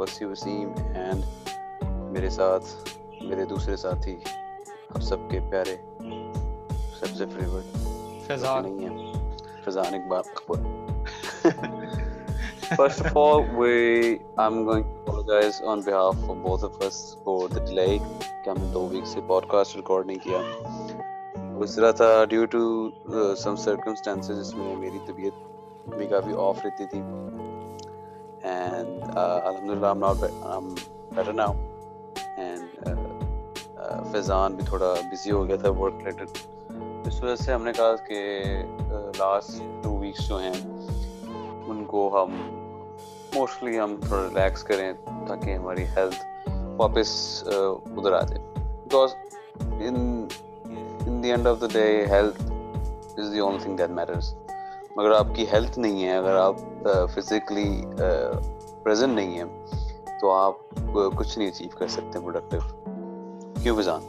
Wasi Wasim and میرے ساتھ میرے دوسرے ساتھی آپ سب کے پیارے سب سے فیورٹ فیضان۔ نہیں ہیں۔ فیضان اقبال۔ اکبر First of all, we I'm going to apologize on behalf of both of us for the delay. کہ ہم نے دو ویک سے پوڈ کاسٹ ریکارڈ نہیں کیا۔ گزرا تھا ڈیو ٹو سم سرکمسٹانسز جس میں میری طبیعت بھی کافی آف رہتی تھی۔ اینڈ الحمد للہ I'm not I'm better now. And Faizan uh, uh, بھی تھوڑا بزی ہو گیا تھا ورک ریلیٹڈ اس وجہ سے ہم نے کہا کہ لاسٹ ٹو ویکس جو ہیں، ان کو ہم موسٹلی ہم تھوڑا ریلیکس کریں تاکہ ہماری ہیلتھ واپس uh, ادھر آ جائے. Because in the end of the day health is the only thing that matters مگر آپ کی ہیلتھ نہیں ہے اگر آپ فزیکلی پریزنٹ نہیں ہیں تو آپ کچھ نہیں اچیو کر سکتے پروڈکٹیو کیوں بزان؟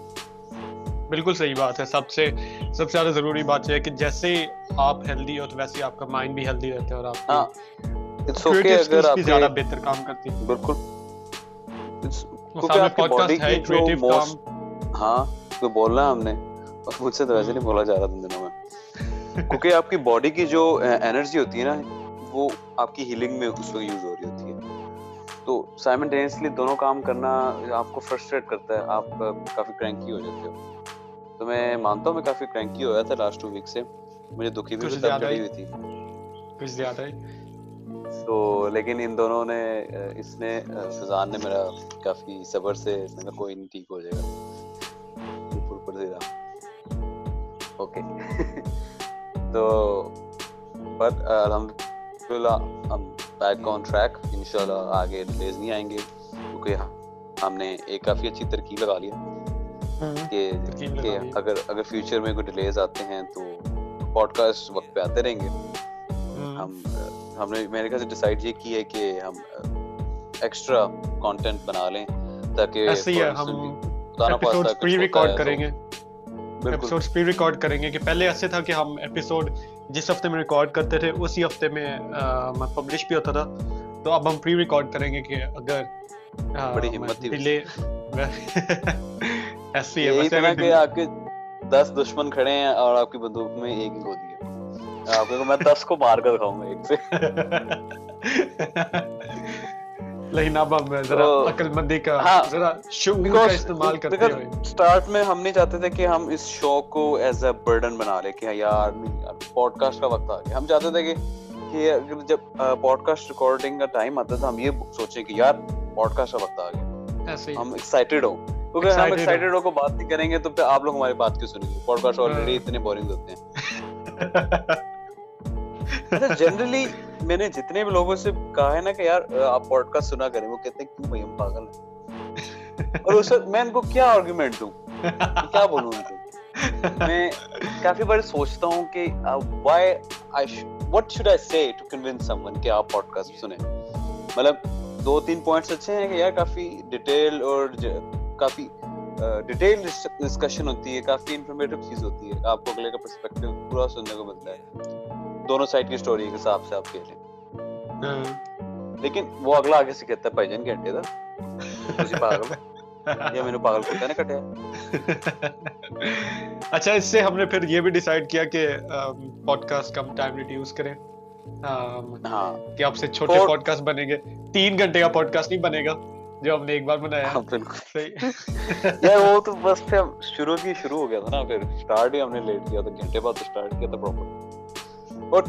بالکل صحیح بات ہے۔ سب سے سب سے زیادہ ضروری بات یہ ہے کہ جیسے آپ ہیلدی ہو تو ویسے آپ کا مائنڈ بھی ہیلدی رہتا ہے اور آپ ہاں اٹس اوکے اگر آپ زیادہ بہتر کام کرتی ہیں۔ بالکل۔ کیونکہ آپ کی باڈی ہے کریٹو کام۔ ہاں کوئی بولنا ہم نے اور مجھ سے تو ویسے نہیں بولا جا رہا تھا دنوں میں۔ کیونکہ آپ کی باڈی کی جو انرجی ہوتی ہے نا وہ آپ کی ہیلنگ میں اس وقت یوز ہو رہی ہوتی ہے۔ تو سائمنٹینسلی دونوں کام کرنا آپ کو فرسٹریٹ کرتا ہے آپ کافی کرینکی ہو جاتے ہو۔ تو میں مانتا ہوں میں کافی کرینکی ہوا تھا لاسٹ ٹو ویک سے۔ مجھے دکھی بھی چڑھی ہوئی تھی۔ کچھ زیادہ تو لیکن ان دونوں نے اس نے فضان نے میرا کافی صبر سے میں نے کوئی نہیں ٹھیک ہو جائے گا۔ اوکے تو بٹ الحمد للہ ہم بیک آن ٹریک ان شاء اللہ آگے ڈیلیز نہیں آئیں گے کیونکہ ہم نے ایک کافی اچھی ترکیب لگا لیا کہ اگر اگر فیوچر میں کوئی ڈیلیز آتے ہیں تو پوڈ کاسٹ وقت پہ آتے رہیں گے۔ ہم ہم نے میرے خیال سے ڈیسائڈ یہ کی ہے کہ ہم ایکسٹرا کانٹینٹ بنا لیں تاکہ کریں گے۔ ایپیسوڈ پری ریکارڈ کریں گے کہ پہلے ایسے تھا کہ ہم ایپیسوڈ جس ہفتے میں ریکارڈ کرتے تھے اسی ہفتے میں پبلش بھی ہوتا تھا۔ تو اب ہم پری ریکارڈ کریں گے کہ اگر بڑی ہمت ڈیلے ایسی ہے کہ آپ کے دس دشمن کھڑے ہیں اور آپ کی بندوق میں ایک ہی گودی ہے۔ آپ کو میں دس کو مار کر دکھاؤں گا ایک سے۔ لیکن اب ہم ذرا عقل مندی کا ذرا شعور کا استعمال کرتے ہوئے۔ سٹارٹ میں ہم نہیں چاہتے تھے کہ ہم اس شو کو ایز اے برڈن بنا لیں کہ یار پوڈ کاسٹ کا وقت آ گیا۔ ہم چاہتے تھے کہ کہ جب پوڈ کاسٹ ریکارڈنگ کا ٹائم آتا تھا ہم یہ سوچیں کہ یار پوڈ کاسٹ کا وقت آ گیا۔ ہم ایکسائٹیڈ ہوں۔ کیونکہ ہم ایکسائٹیڈ ہو کو بات نہیں کریں گے تو پھر آپ لوگ ہماری بات کیوں سنیں گے؟ پوڈ کاسٹ آلریڈی اتنے بورنگ ہوتے ہیں۔ اچھا، جنرلی میں نے جتنے بھی لوگوں سے کہا ہے نا کہ یار آپ پوڈ کاسٹ سنا کریں، وہ کہتے ہیں، کیوں بھائی، ہم پاگل ہیں؟ اور اس میں ان کو کیا آرگومنٹ دوں؟ کیا بولوں ان کو؟ میں کافی بار سوچتا ہوں کہ why I what should I say to convince some one کہ آپ پوڈ کاسٹ سنیں؟ مطلب دو تین پوائنٹس اچھے ہیں کہ یار، کافی ڈیٹیل اور کافی ڈیٹیل ڈسکشن ہوتی ہے، کافی انفارمیٹیو چیز ہوتی ہے، آپ کو اگلے کا پرسپیکٹیو پورا سننے کو ملتا ہے۔ دونوں سائڈ کی سٹوری کے حساب سے آپ کہہ لیں۔ لیکن وہ اگلا آگے سے کہتا ہے بھائی جان گھنٹے تھا پاگل یہ میں نے پاگل نا کٹیا۔ اچھا اس سے ہم نے پھر یہ بھی ڈیسائیڈ کیا کہ پوڈ کاسٹ کم ٹائم کریں۔ ہاں۔ کہ آپ سے چھوٹے پوڈ کاسٹ بنے گے۔ تین گھنٹے کا پوڈ کاسٹ نہیں بنے گا جو ہم نے ایک بار بنایا۔ یار وہ تو بس پھر شروع کی شروع ہو گیا تھا نا پھر سٹارٹ ہی ہم نے لیٹ کیا تھا گھنٹے بعد سٹارٹ کیا تھا پراپر اور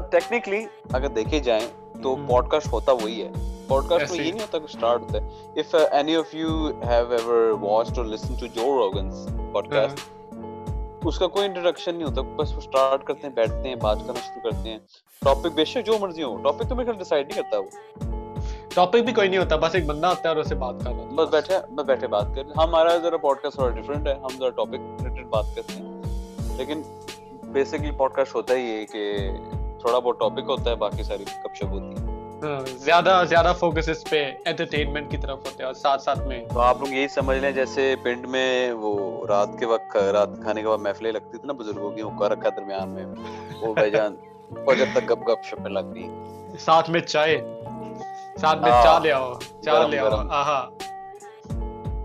ٹیکنیکلی اگر دیکھے جائیں تو پوڈ کاسٹ ہوتا وہی ہے۔ پوڈ کاسٹ میں یہ نہیں ہوتا کہ اسٹارٹ ہوتا ہے۔ If any of you have ever watched اور لسن ٹو جو روگنس پوڈ کاسٹ اس کا کوئی انٹروڈکشن نہیں ہوتا۔ بس وہ اسٹارٹ کرتے ہیں بیٹھتے ہیں بات کرنا شروع کرتے ہیں۔ ٹاپک بے شک جو مرضی ہو۔ ٹاپک تو میرے خیال ڈیسائیڈ نہیں کرتا وہ۔ ٹاپک بھی کوئی نہیں ہوتا بس ایک بندہ ہوتا ہے اور اسے بات کرنا بس بیٹھے بس بیٹھے بات کر ہمارا ذرا پوڈ کاسٹ تھوڑا ڈفرینٹ ہے۔ ہم ذرا ٹاپک ریلیٹڈ بات کرتے ہیں۔ لیکن بیسکلی پوڈ کاسٹ ہوتا ہی ہے کہ تھوڑا بہت ٹاپک ہوتا ہے باقی ساری گپ شپ ہوتی ہے۔ ہاں، زیادہ زیادہ فوکس اس پہ انٹرٹینمنٹ کی طرف اور ساتھ ساتھ میں۔ تو آپ لوگ یہی سمجھ لیں جیسے پنڈ میں وہ رات کے وقت رات کھانے کے بعد محفلیں لگتی تھی نا بزرگوں کی حکا رکھا درمیان میں۔ وہ بھائی جان جب تک گپ گپ شپ لگ گئی۔ ساتھ میں چائے۔ ساتھ میں چائے لے آؤ چائے لے آؤ آہا۔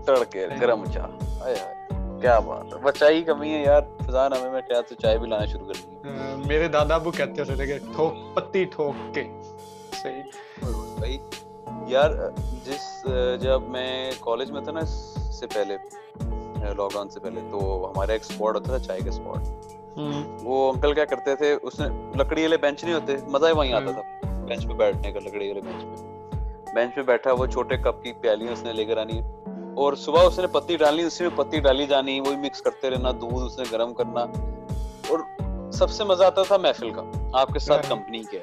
تڑکے گرم چائے کیا بات ہے؟ کمی ہے یار فضان ہمیں میں خیال سے چائے بھی لانا شروع کر دی میرے دادا ابو کہتے ہوتے تھے کہ ٹھوک پتی ٹھوک کے۔ صحیح۔ بھائی یار جس جب میں کالج میں تھا نا اس سے پہلے لاک ڈاؤن سے پہلے تو ہمارا ایک اسپاٹ ہوتا تھا چائے کا اسپاٹ وہ انکل کیا کرتے تھے اس نے لکڑی والے بینچ نہیں ہوتے مزہ ہی وہیں آتا تھا بینچ پہ بیٹھنے کا لکڑی والے بینچ پہ۔ بینچ پہ بیٹھا وہ چھوٹے کپ کی پیالی اس نے لے کر آنی اور صبح اس نے پتی ڈالنی اسی میں پتی ڈالی جانی وہی مکس کرتے رہنا دودھ اس نے گرم کرنا۔ اور سب سے مزہ آتا تھا محفل کا آپ کے ساتھ کمپنی کے۔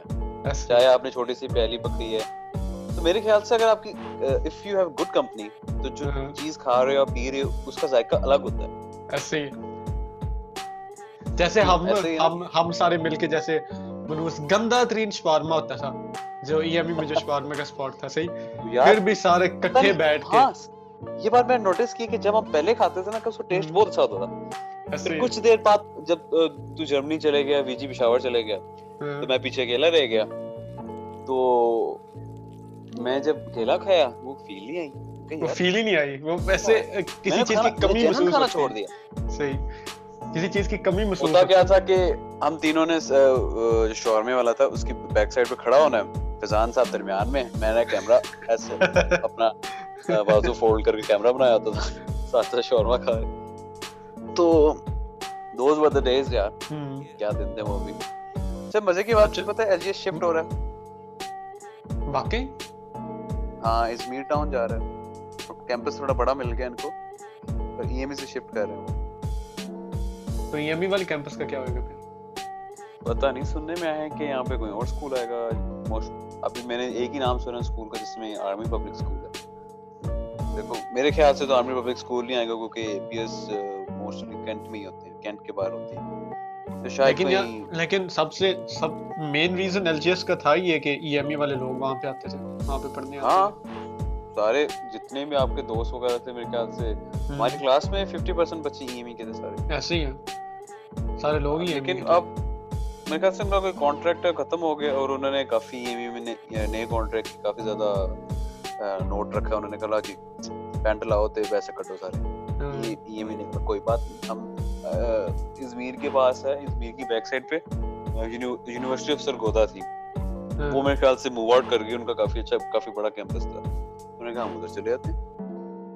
چاہے آپ نے چھوٹی سی پیالی پکڑی ہے۔ تو میرے خیال سے اگر آپ کی if you have good company تو جو چیز کھا رہے ہو پی رہے ہو اس کا ذائقہ الگ ہوتا ہے۔ ایسے جیسے ہم ہم ہم سارے مل کے جیسے منوس گندا ترین شوارما ہوتا تھا جو ای ایم ای میں جو شوارما کا سپاٹ تھا صحیح؟ پھر بھی سارے کٹھے بیٹھ کے۔ ہاں، یہ بات میں نوٹس کی کہ جب ہم پہلے کھاتے تھے نا کہ اس کا ٹیسٹ بہت اچھا ہوتا تھا۔ کچھ دیر بعد جب تو جرمنی چلے گیا وی جی پشاور چلے گیا ہاں۔ تو میں پیچھے اکیلا رہ گیا۔ تو میں جب کیلا کھایا وہ فیل نہیں آئی۔ وہ فیل ہی نہیں آئی۔ وہ ویسے کسی چیز کی کمی محسوس کھانا چھوڑ دیا۔ صحیح۔ کسی چیز کی کمی محسوس ہوتا کیا تھا کہ ہم تینوں نے شورمے والا تھا اس کی بیک سائڈ پہ کھڑا ہونا ہے۔ فضان صاحب درمیان میں میں نے کیمرہ ایسے اپنا بازو فولڈ کر کے کیمرہ بنایا ہوتا تھا ساتھ ساتھ شورما کھا رہے تو دوز ور ڈیز یار۔ کیا دن تھے وہ بھی۔ اچھا مزے کی بات پتہ ہے ایل جی شفٹ ہو رہا ہے۔ واقعی؟ ہاں ازمیر ٹاؤن جا رہا ہے۔ کیمپس تھوڑا بڑا مل گیا ان کو۔ اور ای ایم ای سے شفٹ کر رہے ہیں تو ای ایم ای والے کیمپس کا کیا ہوئے گا پھر؟ پتا نہیں سننے میں آیا ہے کہ یہاں پہ کوئی اور سکول آئے گا۔ ابھی میں نے ایک ہی نام سنا سکول کا جس میں آرمی پبلک سکول ہے۔ دیکھو میرے خیال سے تو آرمی پبلک سکول نہیں آئے گا کیونکہ پی ایس موسٹلی کینٹ میں ہی ہوتے ہیں کینٹ کے باہر ہوتے ہیں۔ لیکن لیکن سب سے سب main reason L G S کا تھا یہ کہ ای ایم ای والے لوگ وہاں پہ آتے تھے وہاں پہ پڑھنے ہاں سارے جتنے بھی آپ کے دوست وغیرہ تھے میرے خیال سے ہماری کلاس میں ففٹی پرسینٹ بچے ای ایم ای کے تھے سارے۔ ایسے ہی ہیں۔ سارے لوگ ہی لیکن اب میرے خیال سے ان کا کوئی کانٹریکٹ ختم ہو گیا اور انہوں نے کافی ای ایم ای میں نئے کانٹریکٹ کافی زیادہ نوٹ رکھا انہوں نے کہا جی پینٹ لاؤ تے پیسے کٹو سارے ایم ای نے کوئی بات نہیں ہم ازمیر کے پاس ہے ازمیر کی بیک سائڈ پہ یونیورسٹی آف سرگودا تھی۔ وہ میرے خیال سے موو آؤٹ کر گئی ان کا کافی اچھا کافی بڑا کیمپس تھا انہوں نے کہا ہم ادھر چلے جاتے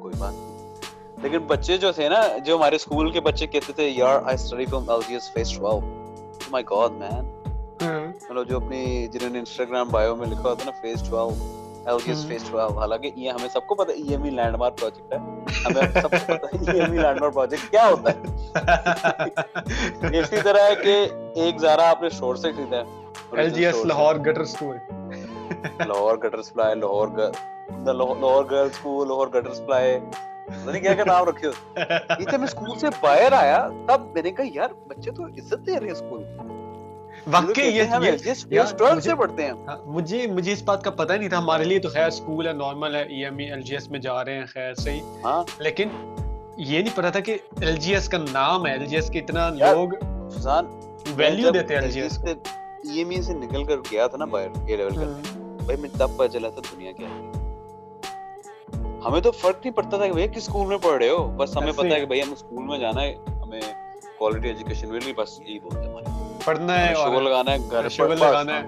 کوئی بات نہیں لیکن بچے جو تھے نا جو ہمارے اسکول کے بچے کہتے تھے یار I study from L G S fees 12 my god man مطلب جو اپنی جنہوں نے انسٹاگرام بایو میں لکھا ہوتا نا فیس 12 LGS Phase 12 حالانکہ یہ ہمیں سب کو پتا E M E landmark project ہے ہمیں سب کو پتا E M E landmark project کیا ہوتا ہے اسی طرح ہے کہ ایک زارا آپ نے شور سے خریدا ہے L G S Lahore gutter school Lahore gutter supply Lahore Lahore girl school Lahore gutter supply پتہ نہیں کیا کیا نام رکھے جب میں اسکول سے باہر آیا تب میں نے کہا یار بچے تو عزت دے رہے ہیں اسکول واقعی یہ ہاں، مجھے مجھے اس بات کا پتہ نہیں تھا ہمارے لیے تو خیر اسکول ہے نارمل ہے E M E L G S میں جا رہے ہیں خیر صحیح۔ ہاں۔ لیکن یہ نہیں پتا تھا کہ ایل جی ایس کا نام ہے ایل جی ایس کے اتنا لوگ ویلیو دیتے ہیں ایل جی ایس کو۔ ای ایم ای سے نکل کر گیا تھا نا باہر اے لیول کرنے۔ بھائی میں تب پتہ چلا تھا دنیا کیا ہے۔ ہمیں تو فرق نہیں پڑتا تھا کہ بھائی کس اسکول میں پڑھ رہے ہو؟ بس ہمیں پتا ہے کہ بھائی ہم اسکول میں جانا ہے ہمیں کوالٹی ایجوکیشن مل رہی بس یہی بولتے ہیں۔ ہمارے پڑھنا ہے شغل لگانا ہے گھر شغل لگانا ہے۔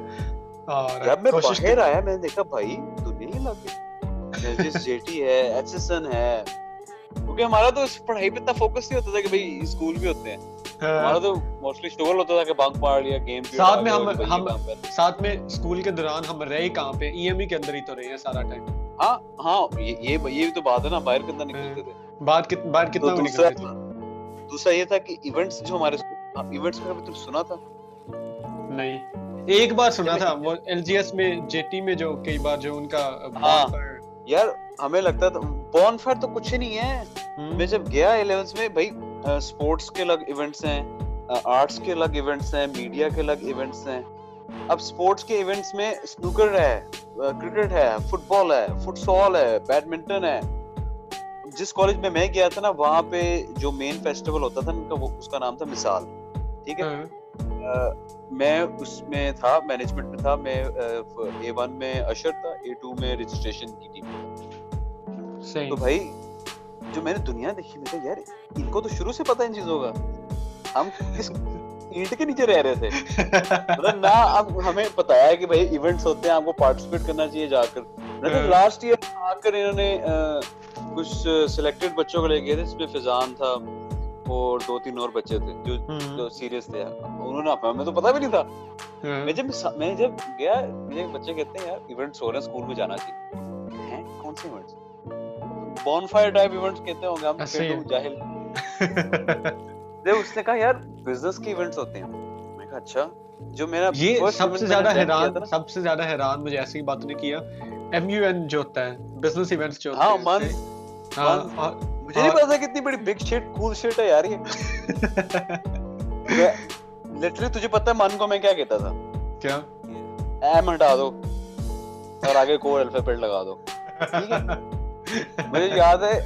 اور جب میں باہر آیا میں نے دیکھا بھائی دنیا ہی لگ گئی جس جے ٹی ہے ایچ ایس این ہے۔ کیونکہ ہمارا تو اس پڑھائی پہ اتنا فوکس نہیں ہوتا تھا کہ بھائی اسکول بھی ہوتے ہیں۔ ہاں۔ ہمارا تو موسٹلی شغل ہوتا تھا کہ بانک مار لیا گیم ساتھ میں ہم ہم ساتھ میں اسکول کے دوران ہم رہے کہاں پہ؟ ای ایم ای کے اندر ہی تو رہے ہیں سارا ٹائم ہاں ہاں یہ یہ تو بات ہے نا باہر کتنا نکلتے تھے۔ باہر کتنا نکلتے تھے۔ دوسرا یہ تھا کہ ایونٹس جو ہمارے ایونٹس میں کبھی تم سنا تھا۔ نہیں۔ ایک بار سنا تھا وہ ایل جی ایس میں جے ٹی میں جو کئی بار جو ان کا ہاں۔ یار ہمیں لگتا تھا بون فائر تو کچھ نہیں ہے۔ میں جب گیا الیونس میں بھائی سپورٹس کے الگ ایونٹس ہیں آرٹس کے الگ ایونٹس ہیں میڈیا کے الگ ایونٹس ہیں۔ اب سپورٹس کے ایونٹس میں سنوکر ہے کرکٹ ہے فٹ بال ہے فٹ سال ہے بیڈمنٹن ہے۔ جس کالج میں میں گیا تھا نا وہاں پہ جو مین فیسٹیول ہوتا تھا ان کا وہ اس کا نام تھا مثال۔ ٹھیک ہے؟ میں اس میں تھا مینجمنٹ میں تھا میں اے ون میں اشر تھا اے ٹو میں رجسٹریشن کی ٹیم تو بھائی جو میں نے دنیا دیکھی میں کہا یار ان کو تو شروع سے پتا ان چیزوں کا۔ ہم کس اینٹ کے نیچے رہ رہے تھے؟ مطلب نہ اب ہمیں بتایا کہ بھائی ایونٹس ہوتے ہیں آپ کو پارٹیسپیٹ کرنا چاہیے جا کر۔ لاسٹ ایئر آ کر انہوں نے کچھ سلیکٹڈ بچوں کو لے گئے تھے اس میں فضان تھا اور دو تین اور بچے تھے جو جو سیریس تھے انہوں نے ہمیں تو پتا بھی نہیں تھا۔ میں جب میں جب گیا مجھے بچے کہتے ہیں یار ایونٹس ہو رہے ہیں اسکول میں جانا چاہیے ہیں؟ کون سے events bonfire type events کہتے ہوں گے ہم جاہل۔ اس نے کہا یار بزنس کے ایونٹس ہوتے ہیں۔ میں کہا اچھا۔ جو میرا یہ سب سے زیادہ حیران سب سے زیادہ حیران مجھے ایسی بات نے کیا۔ ایم یو این جو ہوتا ہے بزنس ایونٹس جو ہاں من ہاں۔ مجھے نہیں پتا کتنی بڑی بگ شٹ کول شٹ ہے یار یہ۔ لٹرلی تجھے پتا ہے من کو میں کیا کہتا تھا؟ کیا؟ ایم ہٹا دو اور آگے الفابیٹ لگا دو۔ ٹھیک ہے؟ مجھے یاد ہے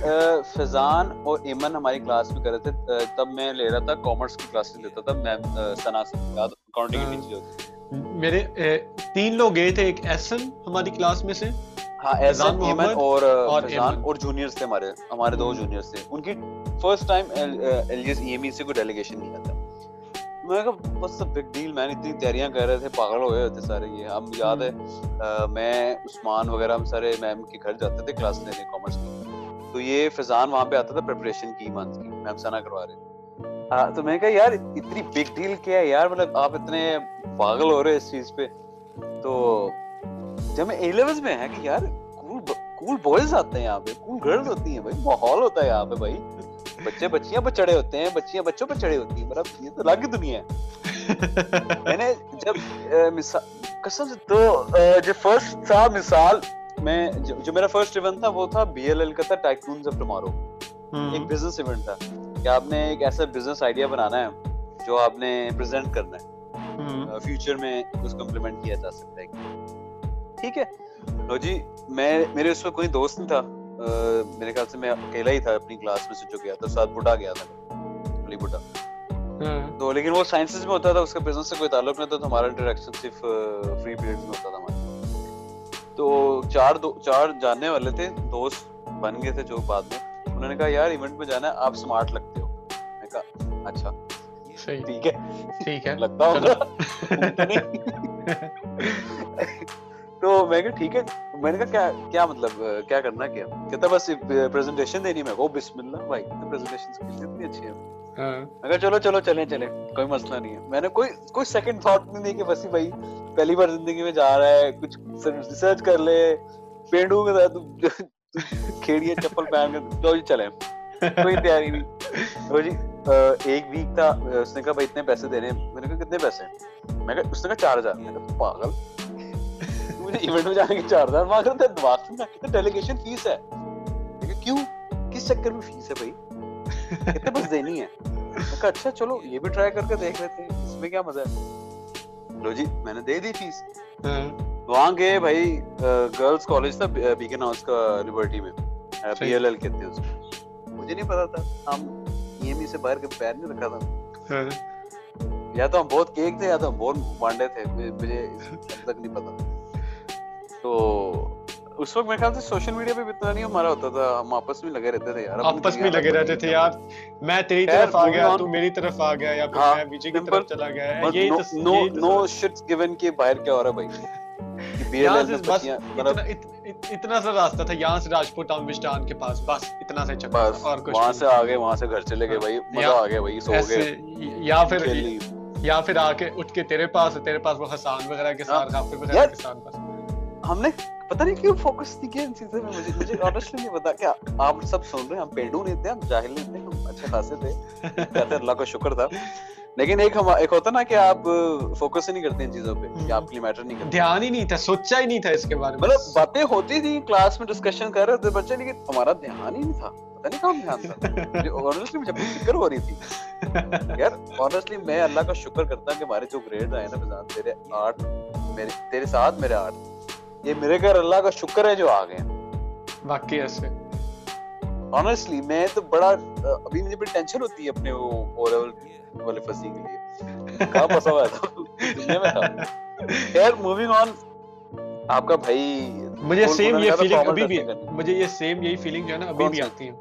فضان اور ایمن ہماری کلاس میں کر رہے تھے۔ تب میں لے رہا تھا کامرس کی کلاسز لیتا تھا۔ میم سنا سے یاد اکاؤنٹنگ کی ٹیچر ہوتی میرے تین لوگ گئے تھے ایک ایسن ہماری کلاس میں سے ہاں ایسن ایمن اور اور جونیئرز تھے ہمارے ہمارے دو جونیئرز تھے۔ ان کی first time L G S E M E سے کوئی ڈیلیگیشن نہیں آتا۔ میں کہا بس بگ ڈیل میں اتنی تیاریاں کر رہے تھے پاگل ہوئے ہوتے سارے یہ۔ ہم یاد ہے میں عثمان وغیرہ ہم سارے میم کے گھر جاتے تھے کلاس لینے کامرس کی تو یہ فضان وہاں پہ آتا تھا پریپریشن کی منتھ کی۔ میم سنا کروا رہے۔ ہاں تو میں کہا یار اتنی بگ ڈیل کیا ہے یار؟ مطلب آپ اتنے پاگل ہو رہے اس چیز پہ۔ تو جب میں اے لیولز میں ہے کہ یار کول کول بوائز آتے ہیں یہاں پہ کول گرلز ہوتی ہیں بھائی ماحول ہوتا ہے یہاں پہ بھائی۔ بچے بچیاں پہ چڑھے ہوتے ہیں بچیاں بچوں پہ چڑھے ہوتی ہیں مطلب یہ تو الگ دنیا ہے۔ میں نے جب قسم سے تو جو فرسٹ تھا مثال میں جو میرا فرسٹ ایونٹ تھا وہ تھا بی ایل ایل کا تھا ٹائکونز آف ٹمارو ایک بزنس ایونٹ تھا۔ کہ آپ نے ایک ایسا بزنس آئیڈیا بنانا ہے جو آپ نے پریزنٹ کرنا ہے۔ فیوچر میں اس کو امپلیمنٹ کیا جا سکتا ہے۔ ٹھیک ہے؟ لو جی میں میرے اس میں کوئی دوست نہیں تھا۔ میرے خیال سے میں اکیلا ہی تھا اپنی کلاس میں سے جو گیا تھا ساتھ بڈا گیا تھا۔ علی بڈا تو لیکن وہ سائنسز میں ہوتا تھا اس کا بزنس سے کوئی تعلق نہیں تھا تو ہمارا انٹریکشن صرف فری پیریڈ میں ہوتا تھا ہمارا۔ تو چار دو چار جاننے والے تھے دوست بن گئے تھے جو بعد میں۔ انہوں نے کہا یار ایونٹ میں جانا ہے آپ سمارٹ لگتے ہو۔ میں کہا اچھا۔ ٹھیک ہے۔ ٹھیک ہے۔ لگتا ہوگا۔ تو میں کہا ٹھیک ہے. میں نے کہا کیا کیا مطلب کیا کرنا کیا? کہتا بس پریزنٹیشن دینی میں وہ بسم اللہ بھائی پریزنٹیشن سکلز اتنی اچھی ہیں میں کہا چلو چلو چلیں چلیں کوئی مسئلہ نہیں ہے. میں نے کوئی کوئی سیکنڈ تھاٹ نہیں دی کہ بس بھائی پہلی بار زندگی میں جا رہا ہے کچھ ریسرچ کر لے پینڈو کے ساتھ کھیڑیے چپل پہن کے چلو جی چلیں۔ کوئی تیاری نہیں۔ تو جی ایک ویک تھا اس نے کہا بھائی اتنے پیسے دینے میں نے کہا کتنے پیسے میں کہا اس نے کہا چار ہزار۔ میں کہا پاگل! مجھے ایونٹ میں جانے کے چار ہزار مانگ رہا تھا۔ دماغ میں ڈیلیگیشن فیس ہے۔ کیوں؟ کس چکر میں فیس ہے بھائی؟ کتنے بس دینی ہے میں کہا اچھا چلو یہ بھی ٹرائی کر کے دیکھ لیتے ہیں۔ اس میں کیا مزہ ہے? لو جی میں نے دے دی فیس وہاں گئے بھائی گرلز کالج تھا بیکن ہاؤس کا لیبرٹی میں۔ پی ایل ایل کہتے ہیں اس کو۔ مجھے نہیں پتا تھا۔ ہم ای ایم ای سے باہر کے پیر نہیں رکھا تھا۔ یا تو ہم بہت کیک تھے یا تو ہم بہت وانڈے تھے۔ مجھے تک نہیں پتا۔ تو اس وقت میرے خیال سے سوشل میڈیا پہ اتنا نہیں ہمارا ہوتا تھا ہم آپس میں لگے رہتے تھے یار آپس میں لگے رہتے تھے یار میں تیری طرف آ گیا تو میری طرف آ گیا یا پھر میں ویجے کی طرف چلا گیا یہ نو نو شٹس گیون کے باہر کیا ہو رہا بھائی؟ اتنا سا راستہ تھا یہاں سے راجپور ٹاؤن وسٹان کے پاس بس اتنا سے چکا اور کچھ وہاں سے آگے وہاں سے گھر چلے گئے بھائی مزہ آ گیا بھائی سو گئے یا پھر یا پھر آ کے اٹھ کے تیرے پاس تیرے پاس وہ حسان وغیرہ کے ساتھ غافر وغیرہ کے ساتھ بس۔ ہم نے پتہ نہیں کیوں فوکس نہیں کیا ان چیزوں میں مجھے مجھے آنیسٹلی نہیں پتا کیا آپ سب سن رہے ہیں ہم پینڈو نہیں تھے ہم جاہل نہیں تھے ہم اچھے خاصے تھے۔ کہتے اللہ کا شکر تھا۔ لیکن ایک ہم ایک ہوتا نا کہ آپ فوکس ہی نہیں کرتے ان چیزوں پہ کہ آپ کے لیے میٹر نہیں کرتے۔ دھیان ہی نہیں تھا سوچا ہی نہیں تھا اس کے بارے میں۔ مطلب باتیں ہوتی تھی کلاس میں ڈسکشن کر رہے تھے بچے لیکن ہمارا دھیان ہی نہیں تھا۔ پتہ نہیں کہاں دھیان تھا۔ آنیسٹلی مجھے فکر ہو رہی تھی۔ یار آنیسٹلی میں اللہ کا شکر کرتا ہوں کہ ہمارے جو گریڈ آئے نا فضان تیرے آٹھ میرے تیرے ساتھ میرے آٹھ یہ میرے گھر اللہ کا شکر ہے جو آ گئے واقعی ایسے۔ آنیسٹلی میں تو بڑا ابھی مجھے بڑی ٹینشن ہوتی ہے اپنے وہ او لیول والے پھنسی کے لیے۔ کہاں پھنسا ہوا تھا دنیا میں تھا۔ خیر موونگ آن آپ کا بھائی مجھے سیم یہ فیلنگ ابھی بھی مجھے یہ سیم یہی فیلنگ جو ہے نا ابھی بھی آتی ہے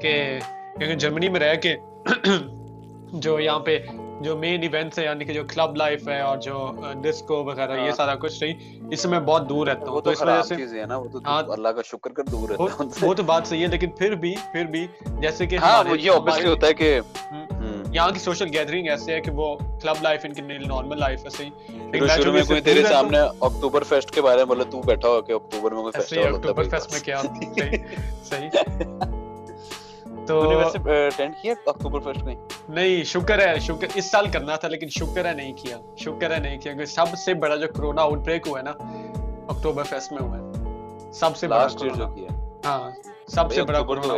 کہ کیونکہ جرمنی میں رہ کے جو یہاں پہ جو مین ایونٹس ہیں یعنی کہ جو کلب لائف ہے اور جو ڈسکو وغیرہ یہ ہاں. سارا کچھ نہیں اس سے میں بہت دور رہتا ہوں. تو اس وجہ سے ہاں. اللہ کا شکر کر دور رہتا ہوں وہ تو بات صحیح ہے لیکن پھر بھی پھر بھی جیسے کہ ہاں، یہ اوبیسلی ہوتا ہے کہ یہاں کی سوشل گیدرنگ ایسے ہے کہ وہ کلب لائف ان کی نیل نارمل لائف ہے صحیح. شروع میں کوئی تیرے سامنے اکتوبر فیسٹ کے بارے میں بولا تو بیٹھا ہو کہ اکتوبر میں کوئی فیسٹیول ہوتا ہے اکتوبر فیسٹ میں کیا صحیح. تو ٹینڈ کیا اکتوبر فرسٹ میں؟ نہیں شکر ہے شکر اس سال کرنا تھا لیکن شکر ہے نہیں کیا شکر ہے نہیں کیا کیونکہ سب سے بڑا جو کرونا آؤٹ بریک ہوا ہے نا اکتوبر فیسٹ میں ہوا ہے۔ سب سے بڑا جو کیا۔ ہاں سب سے بڑا کرونا۔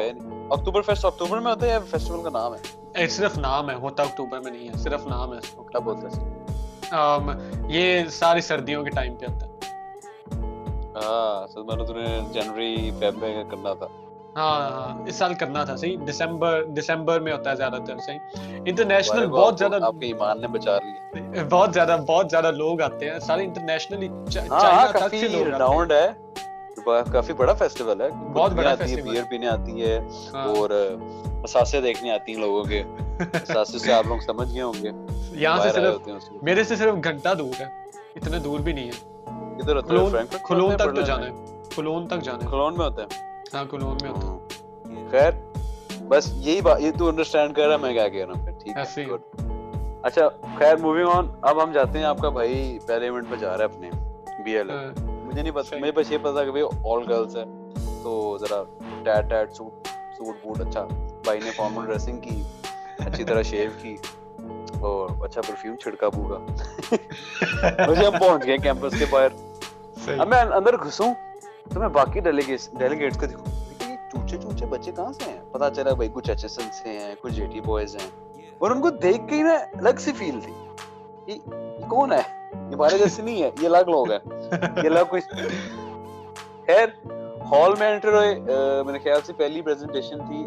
اکتوبر فیسٹ اکتوبر میں ہوتا ہے یا فیسٹیول کا نام ہے؟ صرف نام ہے ہوتا اکتوبر میں نہیں ہے صرف نام ہے اس کو۔ کیا یہ ساری سردیوں کے ٹائم پہ آتا ہے۔ ہاں میں نے جنوری فیب کرنا تھا۔ ہاں،, ہاں ہاں اس سال کرنا تھا صحیح؟ دسمبر دسمبر میں ہوتا ہے زیادہ تر صحیح؟ انٹرنیشنل بہت زیادہ آپ کے ایمان نے بچا لیا۔ بہت زیادہ بہت زیادہ لوگ آتے ہیں سارے انٹرنیشنلی ہاں، چائنا ہاں، راؤنڈ ہے۔ کافی بڑا فیسٹیول ہے۔ بہت بڑا آتی ہے بیئر پینے آتی ہے اور اثاثے دیکھنے آتی ہیں لوگوں کے۔ اثاثے سے آپ لوگ سمجھ گئے ہوں گے۔ یہاں سے صرف میرے سے صرف گھنٹہ دور ہے اتنا دور بھی نہیں ہے۔ کلون تک تو جانا ہے کلون تک جانا ہے۔ کلون میں ہوتا ہے ہاں۔ خیر بس یہی بات یہ تو انڈرسٹینڈ کر رہا میں کیا کہہ رہا ہوں ٹھیک اچھا خیر موونگ آن اب ہم جاتے ہیں آپ کا بھائی پہلے ایونٹ پہ جا رہا ہے اپنے بی ایل مجھے نہیں پتا میرے پاس یہ پتا کہ بھائی آل گرلز ہے۔ تو ذرا ٹیٹ ٹیٹ سوٹ سوٹ بوٹ اچھا بھائی نے فارمل ڈریسنگ کی اچھی طرح شیو کی اور اچھا پرفیوم چھڑکا بوگا مجھے ہم پہنچ گئے کیمپس کے باہر۔ اب میں اندر گھسوں۔ میں باقی ڈیلیگیٹس کو دیکھو چوچے چوچے بچے کہاں سے ہیں؟ پتا چلا بھائی کچھ سے ہیں کچھ بوائز ہیں۔ اور ان کو دیکھ کے ہی نا الگ سی فیل تھی۔ یہ کون ہے؟ یہ ہمارے جیسے نہیں ہے یہ الگ لوگ ہیں۔ یہ الگ کوئی خیر ہال میں انٹر ہوئے۔ میرے خیال سے پہلی پریزنٹیشن تھی۔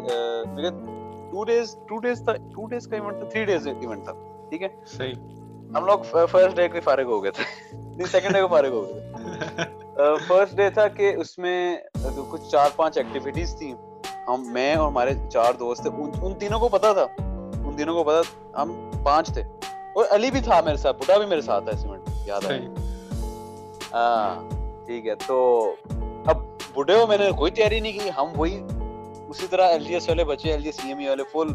میرے ٹو ڈیز ٹو ڈیز تھا ٹو ڈیز کا ایونٹ تھا تھری ڈیز ایونٹ تھا۔ ٹھیک ہے؟ صحیح۔ ہم لوگ فرسٹ ڈے کو فارغ ہو گئے تھے۔ سیکنڈ ڈے کو فارغ ہو گئے فرسٹ ڈے تھا کہ اس میں کچھ چار پانچ ایکٹیویٹیز تھیں۔ ہم میں اور ہمارے چار دوست تھے۔ ان تینوں کو پتا تھا۔ ان تینوں کو پتا ہم پانچ تھے۔ اور علی بھی تھا میرے ساتھ بٹا بھی میرے ساتھ ہے سیمنٹ یاد ہے۔ ہاں ٹھیک ہے۔ تو اب بڈے ہو میں نے کوئی تیاری نہیں کی۔ ہم وہی اسی طرح ایل جی ایس والے بچے L G C M E والے فل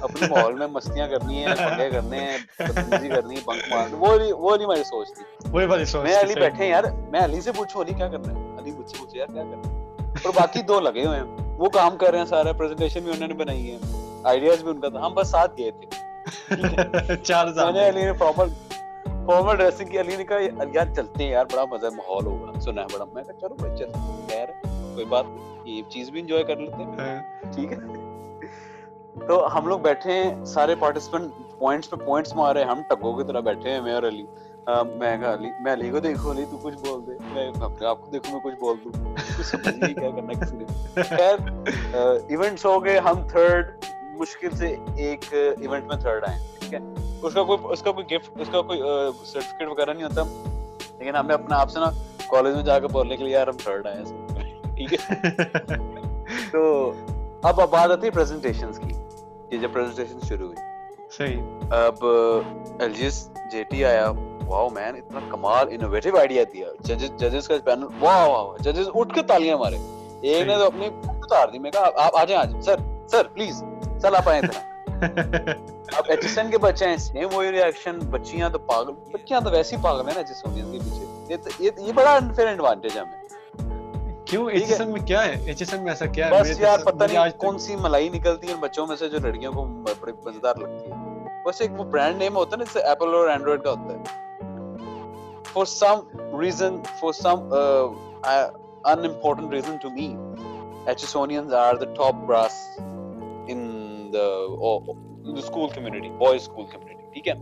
اپنے ماحول میں مستیاں کرنی ہیں پنگے کرنے ہیں بدتمیزی کرنی ہے بنک مارنا وہ نہیں وہ نہیں میری سوچ تھی وہی والی سوچ میں علی بیٹھے یار میں علی سے پوچھوں علی کیا کرنا ہے؟ علی مجھ سے پوچھے یار کیا کرنا ہے؟ اور باقی دو لگے ہوئے ہیں۔ وہ کام کر رہے ہیں سارا پریزنٹیشن بھی انہوں نے بنائی ہے۔ آئیڈیاز بھی ان کا تھا۔ ہم بس ساتھ گئے تھے۔ چار سامنے علی نے پراپر فارمل ڈریسنگ کی۔ علی نے کہا یار چلتے ہیں یار بڑا مزہ ماحول ہوگا۔ سنا ہے بڑا۔ میں کہا چلو بھائی چلتے ہیں۔ خیر کوئی بات نہیں۔ یہ چیز بھی انجوائے کر لیتے ہیں۔ ہاں۔ ٹھیک ہے۔ تو ہم لوگ بیٹھے ہیں سارے پارٹیسپینٹ پوائنٹس پہ پوائنٹس مارے ہم ٹگوں کی طرح بیٹھے ہیں میں اور علی۔ میں کہا علی میں علی کو علی تو کچھ بول دے۔ میں اپنے آپ کو میں کچھ بول دوں۔ کیا کرنا کسی نے۔ خیر ایونٹس ہو گئے ہم تھرڈ مشکل سے ایک ایونٹ میں تھرڈ آئے ٹھیک ہے۔ اس کا کوئی اس کا کوئی گفٹ اس کا کوئی سرٹیفکیٹ وغیرہ نہیں ہوتا۔ لیکن ہمیں اپنے آپ سے نا کالج میں جا کے بولنے کے لیے یار ہم تھرڈ آئے ٹھیک ہے۔ تو اب بات آتی ہے پریزنٹیشنس کی۔ جب پریزنٹیشن شروع ہوئی۔ صحیح۔ اب جے ٹی آیا۔ مین اتنا کمال انوویٹیو آئیڈیا دیا۔ ججز ججز کا پینل ججز اٹھ کے تالیاں مارے۔ ایک نے تو اپنی اتار دی۔ میں کہا آپ آ جائیں آج۔ سر سر پلیز آپ اب ایچسن کے بچے ہیں۔ سیم وہی ریاکشن بچیاں تو پاگل بچیاں تو پاگل ہیں نا جس کے پیچھے۔ یہ بڑا انفیئر ایڈوانٹیج ہے ہمیں۔ کیوں؟ میں کیا ہے؟ میں ایسا کیا ہے؟ بس یار پتہ نہیں کون سی ملائی نکلتی ہے بچوں میں سے جو لڑکیوں کو مزیدار لگتی ہے بس ایک وہ برانڈ نیم ہوتا ہے نا جیسے ایپل اور اینڈرائڈ کا ہوتا ہے۔ For some reason for some unimportant reason to me our top brass in school community school community ٹھیک ہے؟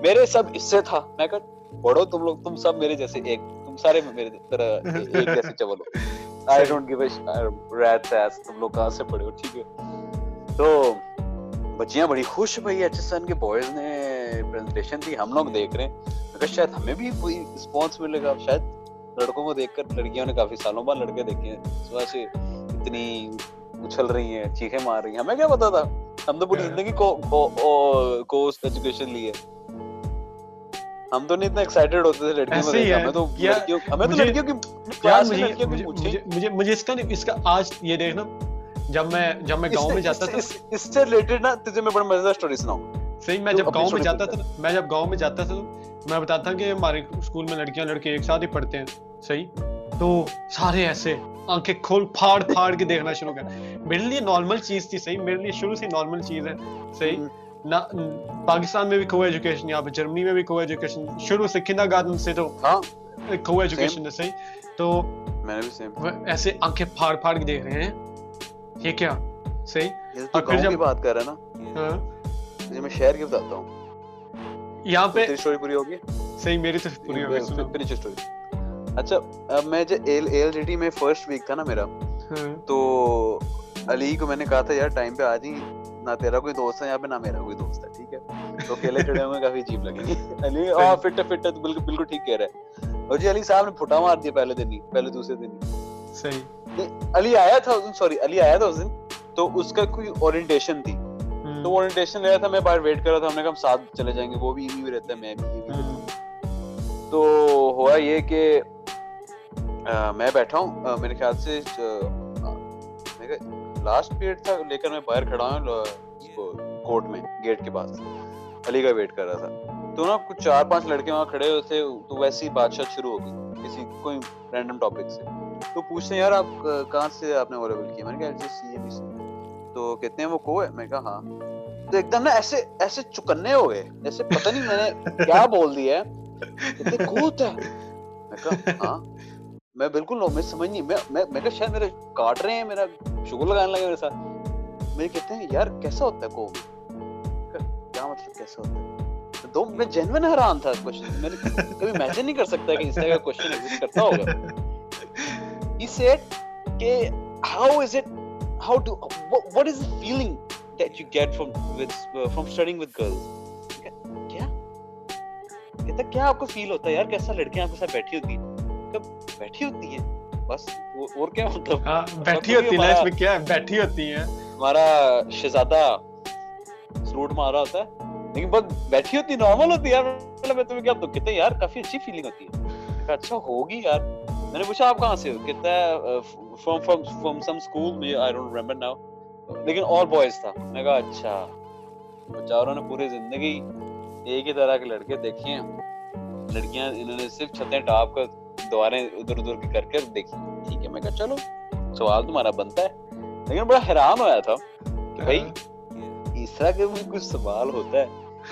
میرے سب اس سے تھا۔ میں کہ پڑھو تم لوگ تم سب میرے جیسے ایک سارے میرے طرح ایک جیسے چبل ہو I don't give rat ass تم لوگ کہاں سے پڑے ہو؟ ٹھیک ہے۔ تو بچیاں بڑی خوش بھائی H S N K boys نے پریزنٹیشن دی ہم لوگ دیکھ رہے ہیں۔ اگر شاید ہمیں بھی کوئی رسپانس ملے گا۔ شاید لڑکوں کو دیکھ کر لڑکیوں نے کافی سالوں بعد لڑکے دیکھے ہیں۔ اس وجہ سے اتنی اچھل رہی ہیں چیخیں مار رہی ہیں۔ ہمیں کیا پتا تھا؟ ہم تو پوری ہاں۔ زندگی کو کو ایجوکیشن لی ہے ہم تو نہیں اتنا ایکسائٹیڈ ہوتے تھے لڑکیوں ہمیں تو لڑکیوں ہمیں تو لڑکیوں کی مجھے مجھے مجھے اس کا اس کا آج یہ دیکھنا جب میں جب میں گاؤں میں جاتا تھا۔ اس سے ریلیٹڈ نا تجھے میں بڑا مزیدار سٹوری سناؤں۔ صحیح میں جب گاؤں میں جاتا تھا میں جب گاؤں میں جاتا تھا میں بتاتا تھا کہ ہمارے اسکول میں لڑکیاں لڑکے ایک ساتھ ہی پڑھتے ہیں۔ صحیح؟ تو سارے ایسے آنکھیں کھول پھاڑ پھاڑ کے دیکھنا شروع کر۔ میرے لیے نارمل چیز تھی صحیح؟ میرے لیے شروع سے نارمل چیز ہے۔ صحیح؟ پاکستان میں بھی کو ایجوکیشن یہاں پہ جرمنی میں بھی کو ایجوکیشن شروع سے کنڈر گارڈن سے تو کو ایجوکیشن ہے صحیح؟ تو میں بھی سیم ایسے آنکھیں پھاڑ پھاڑ کے دیکھ رہے ہیں۔ یہ کیا؟ صحیح؟ اور پھر جب بات کر رہا نا۔ ہاں۔ میں شہر کی بتاتا ہوں۔ یہاں پہ تیری سٹوری پوری ہوگی؟ صحیح میری تو پوری ہوگی فنش سٹوری اچھا میں جو ایل ایل جی ٹی میں فرسٹ ویک تھا نا میرا ہاں۔ تو علی کو میں نے کہا تھا یار ٹائم پہ آ جائیں۔ نہ تیرا کوئی دوست ہے یا پھر نہ میرا کوئی دوست ہے ٹھیک ہے؟ تو اکیلے کھڑے ہوں گے کافی عجیب لگے علی ہاں فٹ فٹ ہے بالکل بالکل ٹھیک کہہ رہا ہے۔ اور جی علی صاحب نے پھٹا مار دیا پہلے دن ہی پہلے دوسرے دن ہی۔ صحیح۔ علی آیا تھا اس دن؟ سوری علی آیا تھا اس دن؟ تو اس کا کوئی اورینٹیشن تھی۔ تو اورینٹیشن لے رہا تھا میں باہر ویٹ کر رہا تھا ہم نے کہا ہم ساتھ چلے جائیں گے وہ بھی ایوی رہتا ہے میں بھی ایوی تو ہوا یہ کہ میں بیٹھا ہوں۔ میرے خیال سے لاسٹ پیریڈ تھا لے کر میں باہر کھڑا ہوں کورٹ میں گیٹ کے پاس علی کا ویٹ کر رہا تھا تو نا کچھ چار پانچ لڑکے وہاں کھڑے ہوئے تھے تو ویسے ہی بادشاہ شروع ہو گئی کسی کوئی رینڈم ٹاپک سے تو پوچھتے ہیں یار آپ کہاں سے آپ نے اویلیبل کیا میں نے کہا جی سی ایم سی تو کہتے ہیں وہ کو ہے میں کہا ہاں تو ایک دم نا ایسے ایسے چکنے ہو گئے ایسے پتہ نہیں میں نے کیا بول دیا ہے کہتے کو ہوتا میں کہا ہاں میں بالکل میں سمجھ نہیں، میں میں کہا شاید میرے کاٹ رہے ہیں، میرا شکر لگانے لگے میرے ساتھ۔ میرے کہتے ہیں، یار، کیسا ہوتا ہے کووڈ کیا مطلب کیسا ہوتا ہے؟ تو میں جینون حیران تھا کوشچن میں نے کبھی امیجن نہیں کر سکتا کہ اس طرح کا کوشچن ایگزٹ کرتا ہوگا۔ ہی سیڈ کہ how is it how to what is the feeling that you get from from studying with girls کیا؟ کہتا، کیا آپ کو فیل ہوتا ہے یار؟ کیسا لڑکیاں آپ کے ساتھ بیٹھی ہوتی ہیں؟ بیٹھی ہوتی ہیں؟ بس اور کیا مطلب؟ ہاں، بیٹھی ہوتی ہے میں کیا بیٹھی ہوتی ہیں۔ ہمارا شہزادہ سلوٹ مارا ہوتا ہے۔ لیکن بس بیٹھی ہوتی نارمل ہوتی ہے یار۔ مطلب میں تمہیں کیا تو کہتے ہیں یار کافی اچھی فیلنگ ہوتی ہے۔ اچھا ہوگی یار۔ میں نے پوچھا آپ کہاں سے ہو؟ کہتا ہے some I don't remember now لیکن آل بوائز تھا۔ میں کہا اچھا۔ بچاروں نے پوری زندگی ایک ہی طرح کے لڑکے دیکھے ہیں۔ لڑکیاں انہوں نے صرف چھتیں ٹاپ کر دوبارے ادھر ادھر کر کے دیکھی ٹھیک ہے۔ میں کہا، چلو، سوال تمہارا بنتا ہے۔ لیکن بڑا حیران ہوا تھا۔ کہ بھائی، اس طرح کے کچھ سوال ہوتا ہے۔